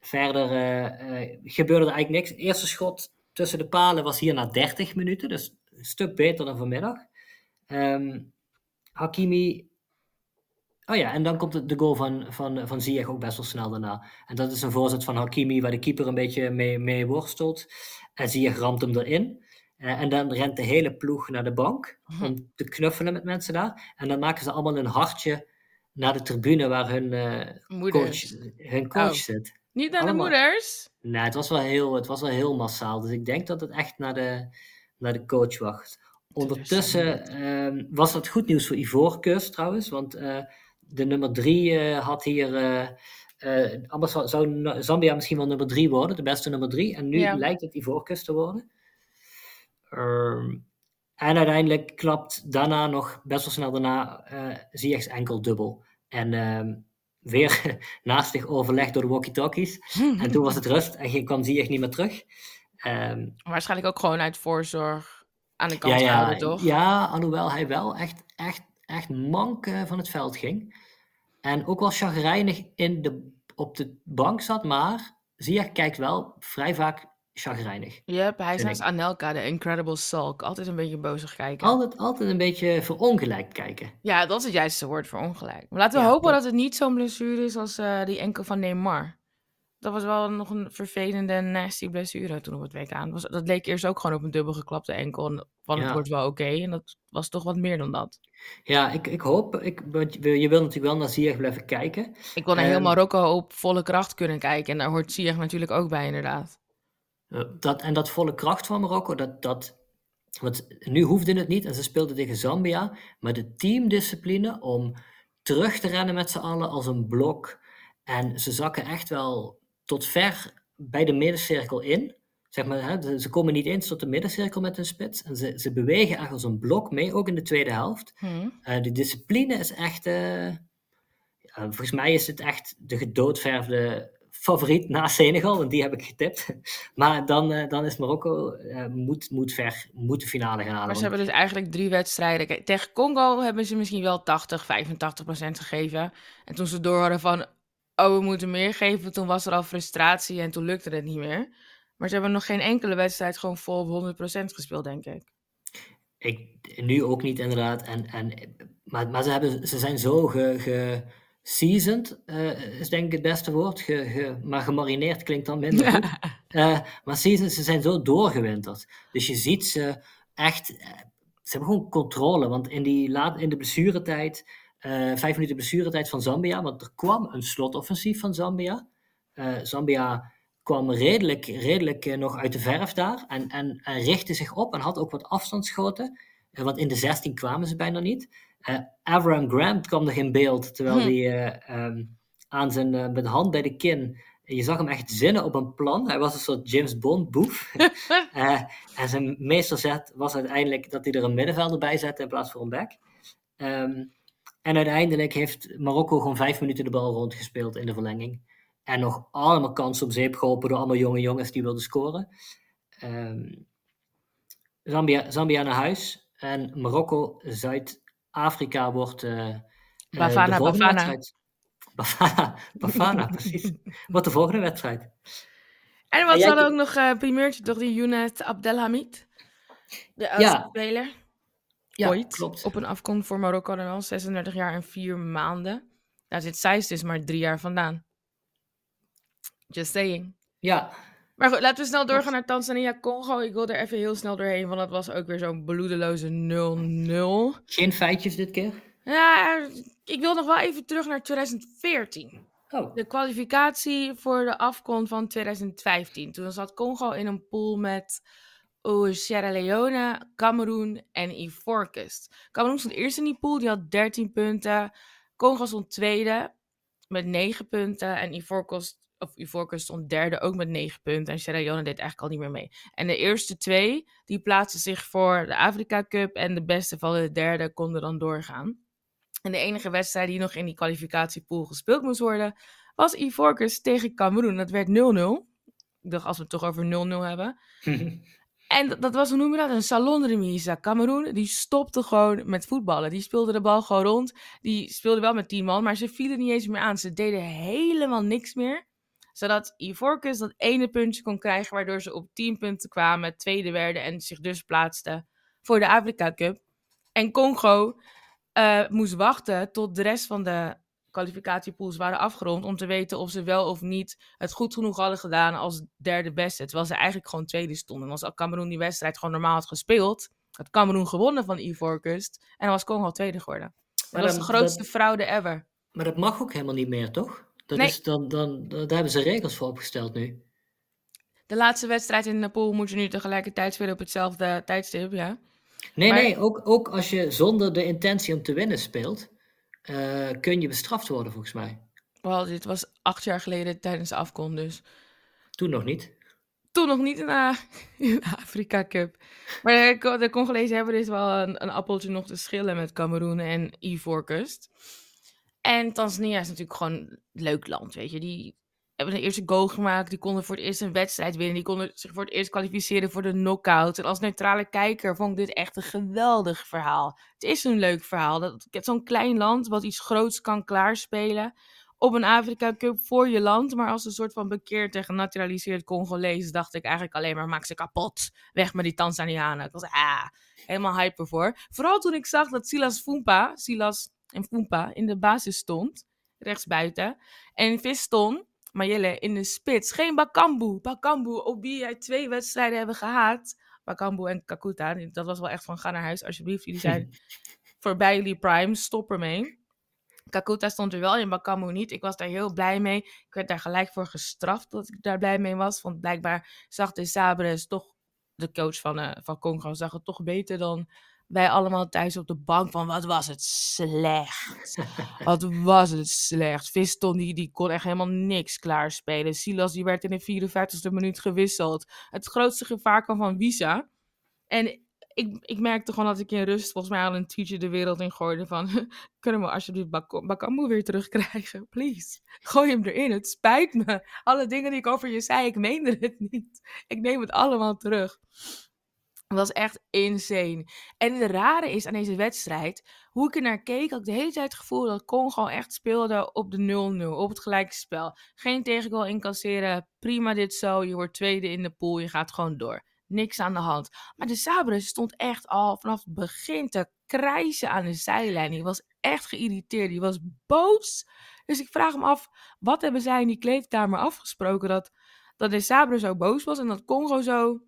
Verder eh, eh, gebeurde er eigenlijk niks. Het eerste schot tussen de palen was hier na 30 minuten, dus een stuk beter dan vanmiddag. Ehm, Hakimi Oh ja, en dan komt de, goal van, van, van Ziyech ook best wel snel daarna. En dat is een voorzet van Hakimi waar de keeper een beetje mee, mee worstelt. En Ziyech ramt hem erin. Eh, en dan rent de hele ploeg naar de bank om te knuffelen met mensen daar. En dan maken ze allemaal een hartje naar de tribune waar hun, eh, coach, hun coach Oh. zit. Niet naar de moeders. Nee, het was, wel heel, het was wel heel massaal. Dus ik denk dat het echt naar de, naar de coach wacht. Ondertussen ehm, was dat goed nieuws voor Ivoorkust trouwens. Want eh, de nummer drie eh, had hier eh, anders zou, Zambia misschien wel nummer drie worden, de beste nummer drie. En nu lijkt het Ivoorkust te worden. Um, en uiteindelijk klapt daarna nog, best wel snel daarna, Ziyech's enkel dubbel. En uh, weer naastig overlegd door de walkie-talkies. en toen was het rust en kwam Ziyech niet meer terug. Um, Waarschijnlijk ook gewoon uit voorzorg aan de kant ja, houden, toch? Ja, alhoewel hij wel echt, echt, echt mank van het veld ging. En ook wel chagrijnig in de, op de bank zat, maar Ziyech kijkt wel vrij vaak chagrijnig. Yep, hij is naast Anelka, de Incredible Sulk. Altijd een beetje bozig kijken. Altijd, altijd een beetje verongelijkt kijken. Ja, dat is het juiste woord, verongelijkt. Maar laten we hopen dat... het niet zo'n blessure is als uh, die enkel van Neymar. Dat was wel nog een vervelende, nasty blessure toen op het WK. Dat, was, dat leek eerst ook gewoon op een dubbel geklapte enkel. Want het wordt wel oké. En dat was toch wat meer dan dat. Ja, ik, ik hoop. Ik, je wil natuurlijk wel naar Ziyech blijven kijken. Ik wil naar heel Marokko op volle kracht kunnen kijken. En daar hoort Ziyech natuurlijk ook bij, inderdaad. Eh, dat, en dat volle kracht van Marokko, dat, dat, want nu hoefde het niet en ze speelden tegen Zambia, maar de teamdiscipline om terug te rennen met z'n allen als een blok. En ze zakken echt wel tot ver bij de middencirkel in. Zeg maar, hè, ze komen niet eens tot de middencirkel met hun spits. En ze, ze bewegen echt als een blok mee, ook in de tweede helft. Hmm. Uh, de discipline is echt. Uh, volgens mij is het echt de gedoodverfde favoriet na Senegal, want die heb ik getipt. Maar dan, uh, dan is Marokko, uh, moet, moet, ver, moet de finale gaan halen. Maar ze hebben dus eigenlijk drie wedstrijden. tegen Congo hebben ze misschien wel 80, 85 procent gegeven. En toen ze door hadden van, oh, we moeten meer geven, toen was er al frustratie en toen lukte het niet meer. Maar ze hebben nog geen enkele wedstrijd gewoon vol op 100 procent gespeeld, denk ik. Ik, nu ook niet, inderdaad. En, en, maar maar ze, hebben, ze zijn zo ge, ge seasoned uh, is denk ik het beste woord, ge, ge, maar gemarineerd klinkt dan minder goed. uh, maar seasoned, ze zijn zo doorgewinterd. Dus je ziet ze echt, uh, ze hebben gewoon controle. Want in, die laat, in de blessuretijd, vijf minuten blessuretijd van Zambia, want er kwam een slotoffensief van Zambia. Zambia kwam redelijk, redelijk nog uit de verf daar en, en, en richtte zich op en had ook wat afstandsschoten. want in de 16 kwamen ze bijna niet. Uh, Avram Grant kwam nog in beeld, terwijl hm. hij uh, um, aan zijn, uh, met de hand bij de kin, je zag hem echt zinnen op een plan. Hij was een soort James Bond boef. en zijn meesterzet was uiteindelijk dat hij er een middenvelder bij zette in plaats van een back. Um, en uiteindelijk heeft Marokko gewoon vijf minuten de bal rondgespeeld in de verlenging. En nog allemaal kansen op zeep geholpen door allemaal jonge jongens die wilden scoren. Um, Zambia, Zambia naar huis. En Marokko, Zuid, Afrika wordt uh, Bafana, de Bafana. wedstrijd. Bafana, Bafana, precies. Wordt de volgende wedstrijd. En wat hadden ook nog uh, primeurtje, toch die Younes Abdelhamid? De oudste ja. Ja, Ooit. klopt. Op een afkomst voor Marokko dan al, 36 jaar en 4 maanden. Daar zit Seist dus maar drie jaar vandaan. Just saying. Ja, maar goed, laten we snel doorgaan naar Tanzania-Congo. Ik wil er even heel snel doorheen, want dat was ook weer zo'n bloedeloze 0-0. Geen feitjes dit keer? Ja, ik wil nog wel even terug naar 2014. Oh. De kwalificatie voor de afkomst van 2015. Toen zat Congo in een pool met Sierra Leone, Cameroen en Ivoorkust. Cameroen stond eerst in die pool, die had 13 punten. Congo stond tweede met 9 punten en Ivoorkust of Ivorcus stond derde ook met negen punten. En Sierra Leone deed eigenlijk al niet meer mee. En de eerste twee, die plaatsten zich voor de Afrika Cup. En de beste van de derde konden dan doorgaan. En de enige wedstrijd die nog in die kwalificatiepool gespeeld moest worden, was Ivorcus tegen Cameroen. Dat werd 0-0. Ik dacht, als we het toch over 0-0 hebben. en dat, was, hoe noem je dat? Een salon remise. Cameroen, die stopte gewoon met voetballen. Die speelde de bal gewoon rond. Die speelde wel met 10 man, maar ze vielen niet eens meer aan. Ze deden helemaal niks meer zodat Ivorcus dat ene puntje kon krijgen, waardoor ze op 10 punten kwamen, tweede werden en zich dus plaatsten voor de Afrika Cup. En Congo uh, moest wachten tot de rest van de kwalificatiepools waren afgerond om te weten of ze wel of niet het goed genoeg hadden gedaan als derde beste. Terwijl ze eigenlijk gewoon tweede stonden. als Cameroen die wedstrijd gewoon normaal had gespeeld, had Cameroon gewonnen van Ivoorkust en dan was Congo tweede geworden. Dat was de grootste fraude ever. Maar dat mag ook helemaal niet meer, toch? Dat is dan, dan, daar hebben ze regels voor opgesteld nu. De laatste wedstrijd in de pool moet je nu tegelijkertijd spelen op hetzelfde tijdstip, ja. Nee, nee, ook, ook als je zonder de intentie om te winnen speelt, uh, kun je bestraft worden volgens mij. Wel, dit was acht jaar geleden tijdens de afkon, dus... Toen nog niet. Toen nog niet in de, in de Afrika Cup. Maar de, de Congolezen hebben dus wel een, een appeltje nog te schillen met Cameroen en Ivoorkust. En Tanzania is natuurlijk gewoon een leuk land, weet je. Die hebben de eerste goal gemaakt. Die konden voor het eerst een wedstrijd winnen. Die konden zich voor het eerst kwalificeren voor de knockout. En als neutrale kijker vond ik dit echt een geweldig verhaal. Het is een leuk verhaal. Dat zo'n klein land wat iets groots kan klaarspelen op een Afrika Cup voor je land. Maar als een soort van bekeerd en genaturaliseerd Congolees dacht ik eigenlijk alleen maar maak ze kapot. Weg met die Tanzanianen. Ik was ah, helemaal hyper voor. Vooral toen ik zag dat Silas Fumpa, Silas en Fumpa in de basis stond. Rechtsbuiten. En Viston, Mayele in de spits. Geen Bakambu. Bakambu, op wie jij twee wedstrijden hebben gehaat. Bakambu en Kakuta. Dat was wel echt van ga naar huis alsjeblieft. Jullie zijn voorbij jullie prime. Stop ermee. Kakuta stond er wel in, Bakamu niet. Ik was daar heel blij mee. Ik werd daar gelijk voor gestraft dat ik daar blij mee was. Want blijkbaar zag de Sabres toch, de coach van, uh, van Congo, zag het toch beter dan wij allemaal thuis op de bank. Van wat was het slecht. wat was het slecht. Viston die, die kon echt helemaal niks klaarspelen. Silas die werd in de 54e minuut gewisseld. Het grootste gevaar kwam van Visa. En ik, ik merkte gewoon dat ik in rust volgens mij al een tweetje de wereld in gooide van... kunnen we alsjeblieft Bak Bakambu weer terugkrijgen? Please. Gooi hem erin. Het spijt me. Alle dingen die ik over je zei, ik meende het niet. Ik neem het allemaal terug. Was echt insane. En het rare is aan deze wedstrijd, hoe ik er naar keek, had ik de hele tijd het gevoel dat Congo echt speelde op de 0-0, op het gelijke spel. Geen tegengoal incasseren, prima dit zo, je wordt tweede in de pool, je gaat gewoon door niks aan de hand. Maar de Sabres stond echt al vanaf het begin te krijsen aan de zijlijn. Die was echt geïrriteerd. Die was boos. Dus ik vraag me af, wat hebben zij in die kleedkamer afgesproken dat, dat de Sabre zo boos was en dat Congo zo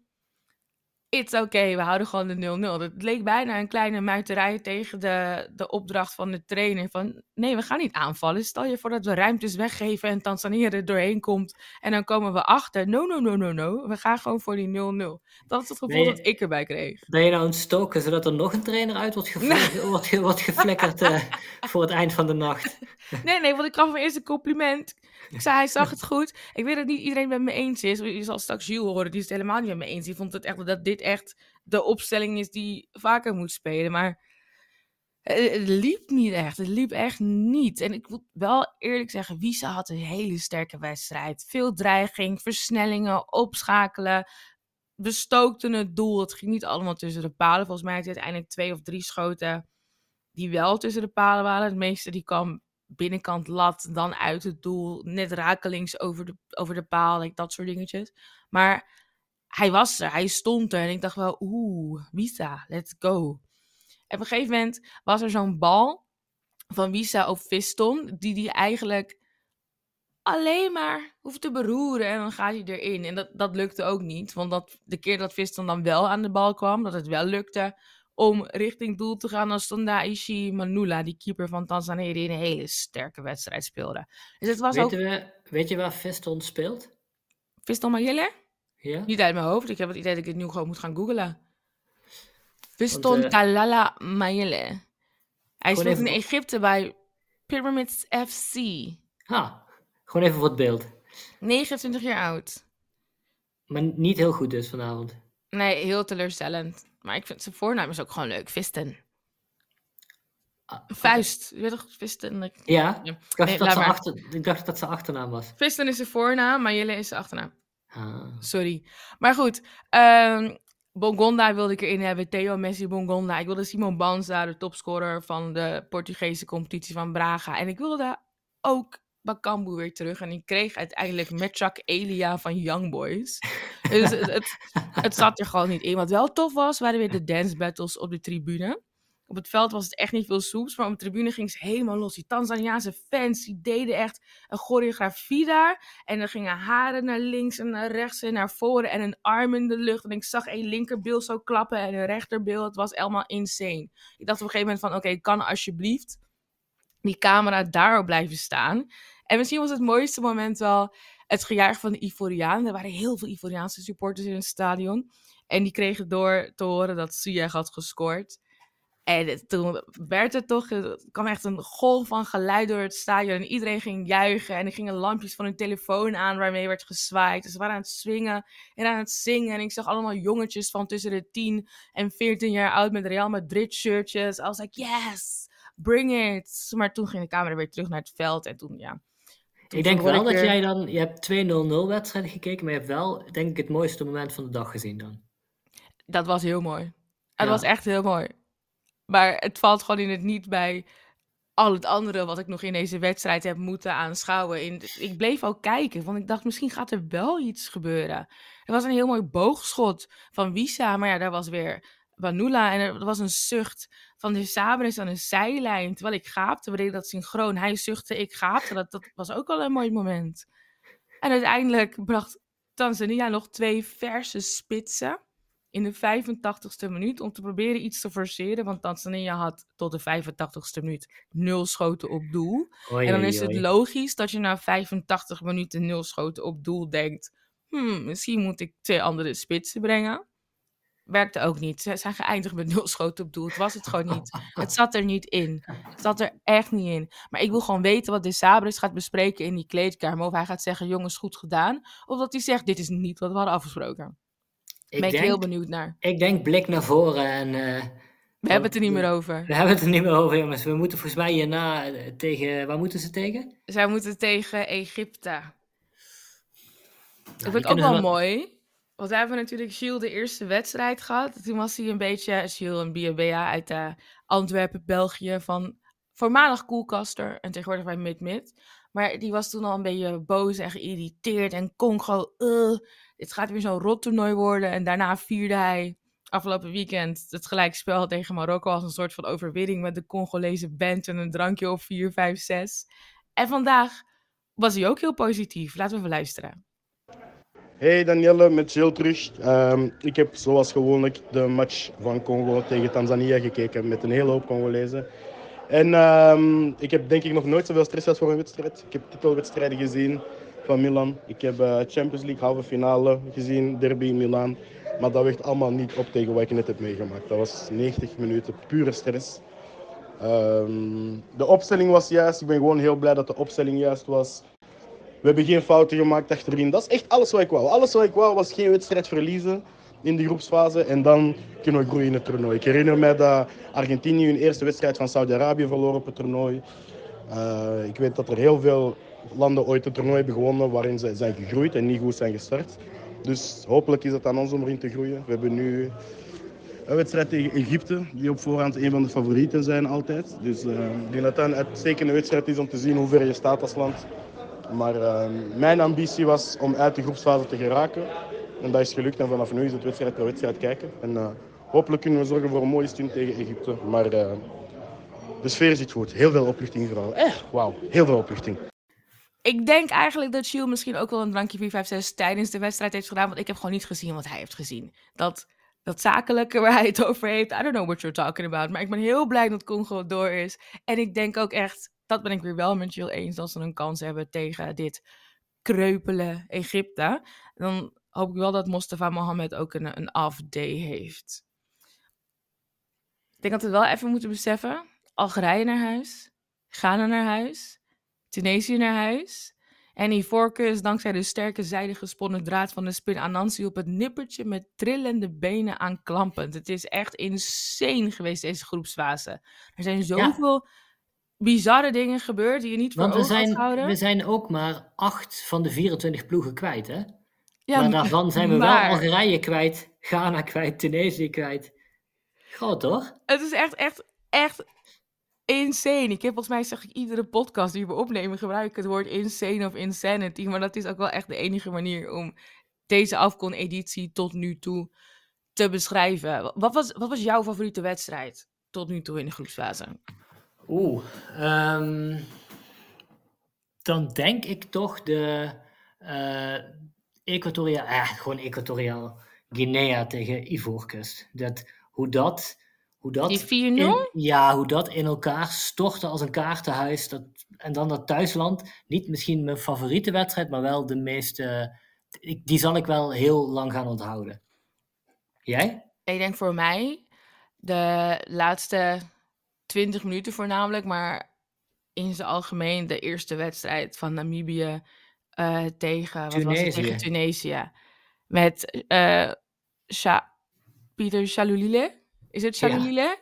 it's oké, okay, we houden gewoon de 0-0. Het leek bijna een kleine muiterij tegen de, de opdracht van de trainer. Van nee, we gaan niet aanvallen. Stel je voor dat we ruimtes weggeven en Tanzania er doorheen komt. En dan komen we achter. No, no, no, no, no. We gaan gewoon voor die 0-0. Dat is het gevoel dat ik erbij kreeg. Ben je nou een stoken zodat er nog een trainer uit wordt, geflikkerd, wordt, wordt geflikkerd uh, voor het eind van de nacht? nee, nee, want ik gaf eerst een compliment. Ik zei, hij zag het goed. Ik weet dat niet iedereen met me eens is. Je zal straks Jules horen, die is het helemaal niet met me eens. Die vond het echt dat dit echt de opstelling is die vaker moet spelen. Maar het, liep niet echt. Het liep echt niet. En ik moet wel eerlijk zeggen, Wisa had een hele sterke wedstrijd. Veel dreiging, versnellingen, opschakelen. Bestookten het doel. Het ging niet allemaal tussen de palen. Volgens mij had hij uiteindelijk twee of drie schoten die wel tussen de palen waren. Het meeste die kwam binnenkant lat, dan uit het doel, net rakelings over de, over de paal, dat soort dingetjes. Maar hij was er, hij stond er en ik dacht wel, oeh, Visa, let's go. En op een gegeven moment was er zo'n bal van Visa of Viston, die die eigenlijk alleen maar hoeft te beroeren en dan gaat hij erin. En dat, dat lukte ook niet, want dat, de keer dat Viston dan wel aan de bal kwam, dat het wel lukte, om richting doel te gaan. Dan stond daar Ishi Manula, die keeper van Tanzania, die een hele sterke wedstrijd speelde. Dus het was ook... we, weet je waar Fiston speelt? Fiston Mayele? Ja. Niet uit mijn hoofd. Ik heb het idee dat ik het nu gewoon moet gaan googlen. Fiston uh, Kalala Mayele. Hij speelt even... in Egypte bij Pyramids FC. Ha, gewoon even voor het beeld. 29 jaar oud. Maar niet heel goed dus vanavond. Nee, heel teleurstellend. Maar ik vind zijn voornaam is ook gewoon leuk. Visten. Ah, Vuist. Je weet toch, Visten? Ja, ik dacht, nee, dat ze achter, ik dacht dat zijn achternaam was. Visten is zijn voornaam, maar Jelle is zijn achternaam. Ah. Sorry. Maar goed, um, Bongonda wilde ik erin hebben. Theo Messi Bongonda. Ik wilde Simon Banza, de topscorer van de Portugese competitie van Braga. En ik wilde ook Bakambu weer terug. En ik kreeg uiteindelijk Metchak Elia van Young Boys. dus het, het, het, zat er gewoon niet in. Wat wel tof was, waren weer de dance battles op de tribune. Op het veld was het echt niet veel soeps, maar op de tribune ging ze helemaal los. Die Tanzaniaanse fans, die deden echt een choreografie daar. En er gingen haren naar links en naar rechts en naar voren en een arm in de lucht. En ik zag een linkerbeeld zo klappen en een rechterbeeld. Het was helemaal insane. Ik dacht op een gegeven moment van, oké, kan alsjeblieft die camera daarop blijven staan. En misschien was het mooiste moment wel het gejuich van de Ivorianen. Er waren heel veel Ivoriaanse supporters in het stadion. En die kregen door te horen dat Ziyech had gescoord. En toen werd het toch, er kwam echt een golf van geluid door het stadion. En iedereen ging juichen. En er gingen lampjes van hun telefoon aan waarmee werd gezwaaid. Dus ze waren aan het swingen en aan het zingen. En ik zag allemaal jongetjes van tussen de 10 en 14 jaar oud met Real Madrid shirtjes. I was like, yes, bring it. Maar toen ging de camera weer terug naar het veld. En toen, ja. Ik denk wel dat jij dan, je hebt 2-0-0 wedstrijden gekeken, maar je hebt wel, denk ik, het mooiste moment van de dag gezien dan. Dat was heel mooi. Het was echt heel mooi. Maar het valt gewoon in het niet bij al het andere wat ik nog in deze wedstrijd heb moeten aanschouwen. In, ik bleef ook kijken, want ik dacht misschien gaat er wel iets gebeuren. Er was een heel mooi boogschot van Wisa, maar ja, daar was weer Wanula. En er was een zucht van de Sabres aan een zijlijn. Terwijl ik gaapte, we deden dat synchroon. Hij zuchtte, ik gaapte. Dat, dat was ook al een mooi moment. En uiteindelijk bracht Tanzania nog twee verse spitsen in de 85ste minuut om te proberen iets te forceren. Want Tanzania had tot de 85ste minuut nul schoten op doel. en dan is het logisch dat je na 85 minuten nul schoten op doel denkt... Hmm, misschien moet ik twee andere spitsen brengen. Werkte ook niet. Ze zijn geëindigd met nul schoten op doel. Het was het gewoon niet. Het zat er niet in. Het zat er echt niet in. Maar ik wil gewoon weten wat de Sabres gaat bespreken in die kleedkamer. Of hij gaat zeggen, jongens, goed gedaan. Of dat hij zegt, dit is niet wat we hadden afgesproken. Ik ben ik heel benieuwd naar. Ik denk blik naar voren en... Uh, we hebben het er niet meer over. We hebben het er niet meer over, jongens. We moeten volgens mij hierna eh, tegen... Waar moeten ze tegen? Zij moeten tegen Egypte. Nou, dat vind ik ook wel mooi. Want we hebben natuurlijk Gilles de eerste wedstrijd gehad. Toen was hij een beetje... Gilles een BBA uit uh, Antwerpen, België. Van voormalig koelkaster en tegenwoordig bij Mid-Mid. Maar die was toen al een beetje boos en geïrriteerd. En Congo, dit gaat weer zo'n rottoernooi worden. En daarna vierde hij afgelopen weekend het gelijkspel tegen Marokko als een soort van overwinning met de Congolese band en een drankje op 4, 5, 6. En vandaag was hij ook heel positief. Laten we even luisteren. Hey Danielle, met Jill terug. Um, ik heb zoals gewoonlijk de match van Congo tegen Tanzania gekeken met een hele hoop Congolezen. En um, ik heb denk ik nog nooit zoveel stress gehad voor een wedstrijd. Ik heb titelwedstrijden gezien van Milan. Ik heb uh, Champions League halve finale gezien, derby in Milan. Maar dat weegt allemaal niet op tegen wat ik net heb meegemaakt. Dat was 90 minuten pure stress. Um, de opstelling was juist. Ik ben gewoon heel blij dat de opstelling juist was. We hebben geen fouten gemaakt achterin. Dat is echt alles wat ik wou. Alles wat ik wou was geen wedstrijd verliezen in de groepsfase. En dan kunnen we groeien in het toernooi. Ik herinner me dat Argentinië hun eerste wedstrijd van Saudi-Arabië verloor op het toernooi. Uh, ik weet dat er heel veel landen ooit een toernooi hebben gewonnen waarin ze zijn gegroeid en niet goed zijn gestart. Dus hopelijk is het aan ons om erin te groeien. We hebben nu een wedstrijd tegen Egypte, die op voorhand een van de favorieten zijn altijd. Dus uh, ik denk dat dat een uitstekende wedstrijd is om te zien hoe ver je staat als land. Maar uh, mijn ambitie was om uit de groepsfase te geraken. En dat is gelukt en vanaf nu is het wedstrijd per wedstrijd kijken. En uh, hopelijk kunnen we zorgen voor een mooie stunt tegen Egypte. Maar de sfeer zit goed. Heel veel opluchting vooral. Echt, wauw. Heel veel opluchting. Ik denk eigenlijk dat Shield misschien ook wel een drankje 456 tijdens de wedstrijd heeft gedaan. Want ik heb gewoon niet gezien wat hij heeft gezien. Dat, dat zakelijke waar hij het over heeft. I don't know what you're talking about. Maar ik ben heel blij dat Congo door is. En ik denk ook echt, dat ben ik weer wel met Jill eens. Dat ze een kans hebben tegen dit kreupele Egypte. Dan hoop ik wel dat Mustafa Mohammed ook een, een off-day heeft. Ik denk dat we wel even moeten beseffen. Algerije naar huis. Ghana naar huis. Tunesië naar huis. En Ivorcus, dankzij de sterke zijde gesponnen draad van de spin Anansi op het nippertje met trillende benen aanklampend. Het is echt insane geweest, deze groepsfase. Er zijn zoveel bizarre dingen gebeurd die je niet voor Want we zijn, houden. we zijn ook maar acht van de 24 ploegen kwijt, hè? Ja, maar daarvan zijn we wel Algerije kwijt, Ghana kwijt, Tunesië kwijt. Groot, hoor. Het is echt, echt, echt insane. Ik heb volgens mij zeg ik iedere podcast die we opnemen gebruik het woord insane of insanity. Maar dat is ook wel echt de enige manier om deze Afcon-editie tot nu toe te beschrijven. Wat was, wat was jouw favoriete wedstrijd tot nu toe in de groepsfase? Oeh, um, dan denk ik toch de uh, Equatoriaal, eh, gewoon Equatoriaal Guinea tegen Ivoorkust. Dat, hoe dat hoe dat Die 4-0? Ja, hoe dat in elkaar stortte als een kaartenhuis. Dat, en dan dat thuisland. Niet misschien mijn favoriete wedstrijd, maar wel de meeste. Die zal ik wel heel lang gaan onthouden. Jij? Ik denk voor mij de laatste 20 minuten voornamelijk, maar in zijn algemeen de eerste wedstrijd van Namibië uh, tegen, wat was het, tegen Tunesië. Met uh, Sha Pieter Chalulile. Is het Chalulile? Ja.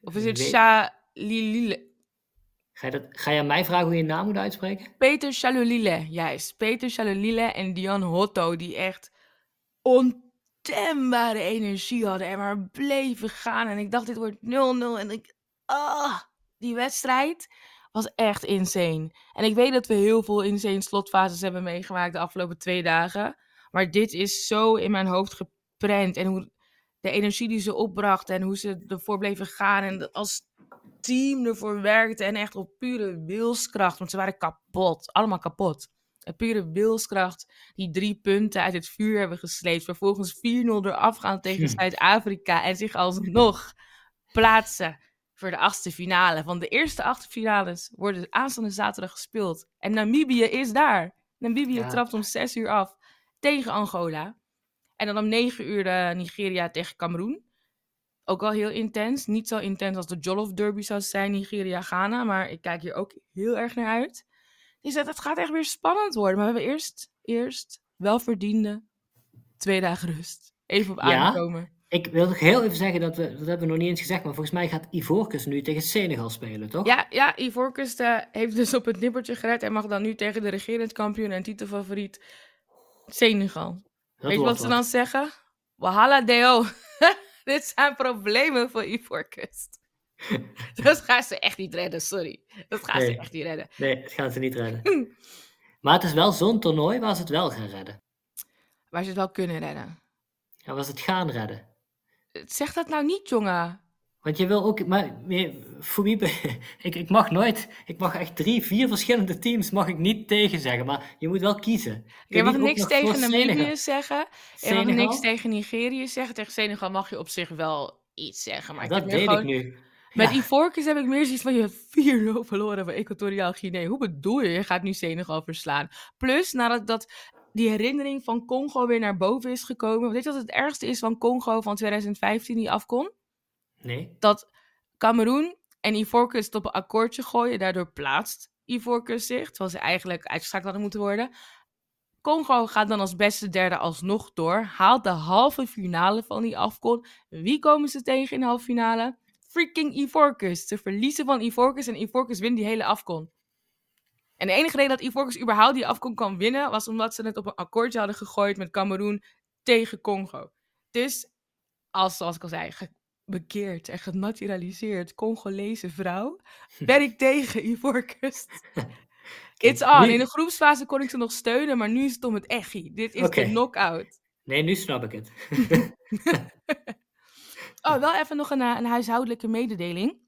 Of is het Chalulile? Ga je, dat, ga je aan mij vragen hoe je je naam moet uitspreken? Peter Chalulile, juist. Peter Chalulile en Dion Hotto, die echt ontembare energie hadden en maar bleven gaan. En ik dacht, dit wordt 0-0. En ik, ah, die wedstrijd was echt insane. En ik weet dat we heel veel insane slotfases hebben meegemaakt de afgelopen twee dagen. Maar dit is zo in mijn hoofd geprent. En hoe de energie die ze opbrachten en hoe ze ervoor bleven gaan. En als team ervoor werkte en echt op pure wilskracht. Want ze waren kapot, allemaal kapot. Een pure wilskracht die drie punten uit het vuur hebben gesleept. Vervolgens 4-0 eraf gaan tegen hm. Zuid-Afrika en zich alsnog plaatsen voor de achtste finale. Want de eerste achtste finales worden aanstaande zaterdag gespeeld. En Namibië is daar. Namibië trapt om 6 uur af tegen Angola. En dan om 9 uur de Nigeria tegen Cameroen. Ook al heel intens. Niet zo intens als de Jollof Derby zou zijn, Nigeria-Ghana. Maar ik kijk hier ook heel erg naar uit. Dus het, het gaat echt weer spannend worden. Maar we hebben eerst, eerst wel verdiende twee dagen rust. Even op aankomen. Ik wil nog heel even zeggen, dat, we, dat hebben we nog niet eens gezegd, maar volgens mij gaat Ivorcus nu tegen Senegal spelen, toch? Ja, ja Ivorcus uh, heeft dus op het nippertje gered en mag dan nu tegen de regerend kampioen en titelfavoriet Senegal. Weet je wat ze dan zeggen? Wahala deo. Dit zijn problemen voor Ivorcus. dat gaan ze echt niet redden, sorry. Dat gaan ze echt niet redden. Nee, dat gaan ze niet redden. maar het is wel zo'n toernooi waar ze het wel gaan redden. Waar ze het wel kunnen redden. Ja, waar ze het gaan redden. Zeg dat nou niet, jongen. Want je wil ook, maar voor wie, ik, ik mag nooit, ik mag echt drie, vier verschillende teams mag ik niet tegen zeggen, maar je moet wel kiezen. Je mag niks tegen Namibië zeggen, je mag niks tegen Nigerië zeggen, tegen Senegal mag je op zich wel iets zeggen. Maar dat weet ik nu. Met Ivorcus heb ik meer zoiets van, je hebt 4-0 verloren van Equatoriaal Guinea. Hoe bedoel je, je gaat nu Senegal verslaan? Plus, nadat dat die herinnering van Congo weer naar boven is gekomen. Weet je wat het ergste is van Congo van 2015 die afkon? Nee. Dat Cameroen en Ivorcus het op een akkoordje gooien. Daardoor plaatst Ivorcus zich, terwijl ze eigenlijk uitgeschakeld hadden moeten worden. Congo gaat dan als beste derde alsnog door. Haalt de halve finale van die afkon. Wie komen ze tegen in de halve finale? Freaking Ivorcus. Ze verliezen van Ivorcus en Ivorcus wint die hele afkon. En de enige reden dat Ivorcus überhaupt die afkom kan winnen, was omdat ze het op een akkoordje hadden gegooid met Cameroen tegen Congo. Dus, als, zoals ik al zei, bekeerd en genaturaliseerd Congolese vrouw, ben ik tegen Ivorcus. It's on. In de groepsfase kon ik ze nog steunen, maar nu is het om het echi. Dit is de knockout. Nee, nu snap ik het. oh, wel even nog een, een huishoudelijke mededeling.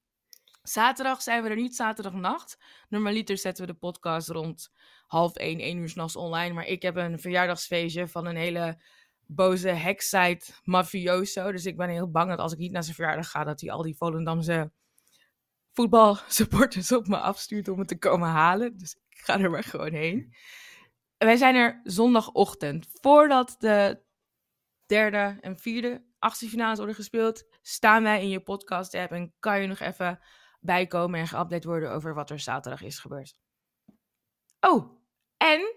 Zaterdag zijn we er niet, zaterdagnacht. Normaliter zetten we de podcast rond half één, één uur s'nachts online. Maar ik heb een verjaardagsfeestje van een hele boze hacksite mafioso. Dus ik ben heel bang dat als ik niet naar zijn verjaardag ga, dat hij al die Volendamse voetbalsupporters op me afstuurt om me te komen halen. Dus ik ga er maar gewoon heen. Wij zijn er zondagochtend. Voordat de derde en vierde achtste finales worden gespeeld, staan wij in je podcast app en kan je nog even bijkomen en geüpdate worden over wat er zaterdag is gebeurd. Oh, en.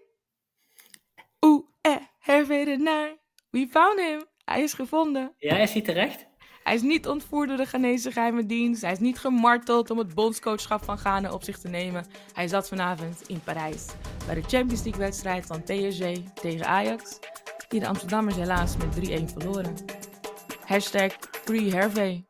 Oeh, eh, hervede naar. We found him. Hij is gevonden. Ja, is hij terecht? Hij is niet ontvoerd door de Ghanese geheime dienst. Hij is niet gemarteld om het bondscoachschap van Ghana op zich te nemen. Hij zat vanavond in Parijs bij de Champions League wedstrijd van PSG tegen Ajax. Die de Amsterdammers helaas met 3-1 verloren. Hashtag Free Hervé.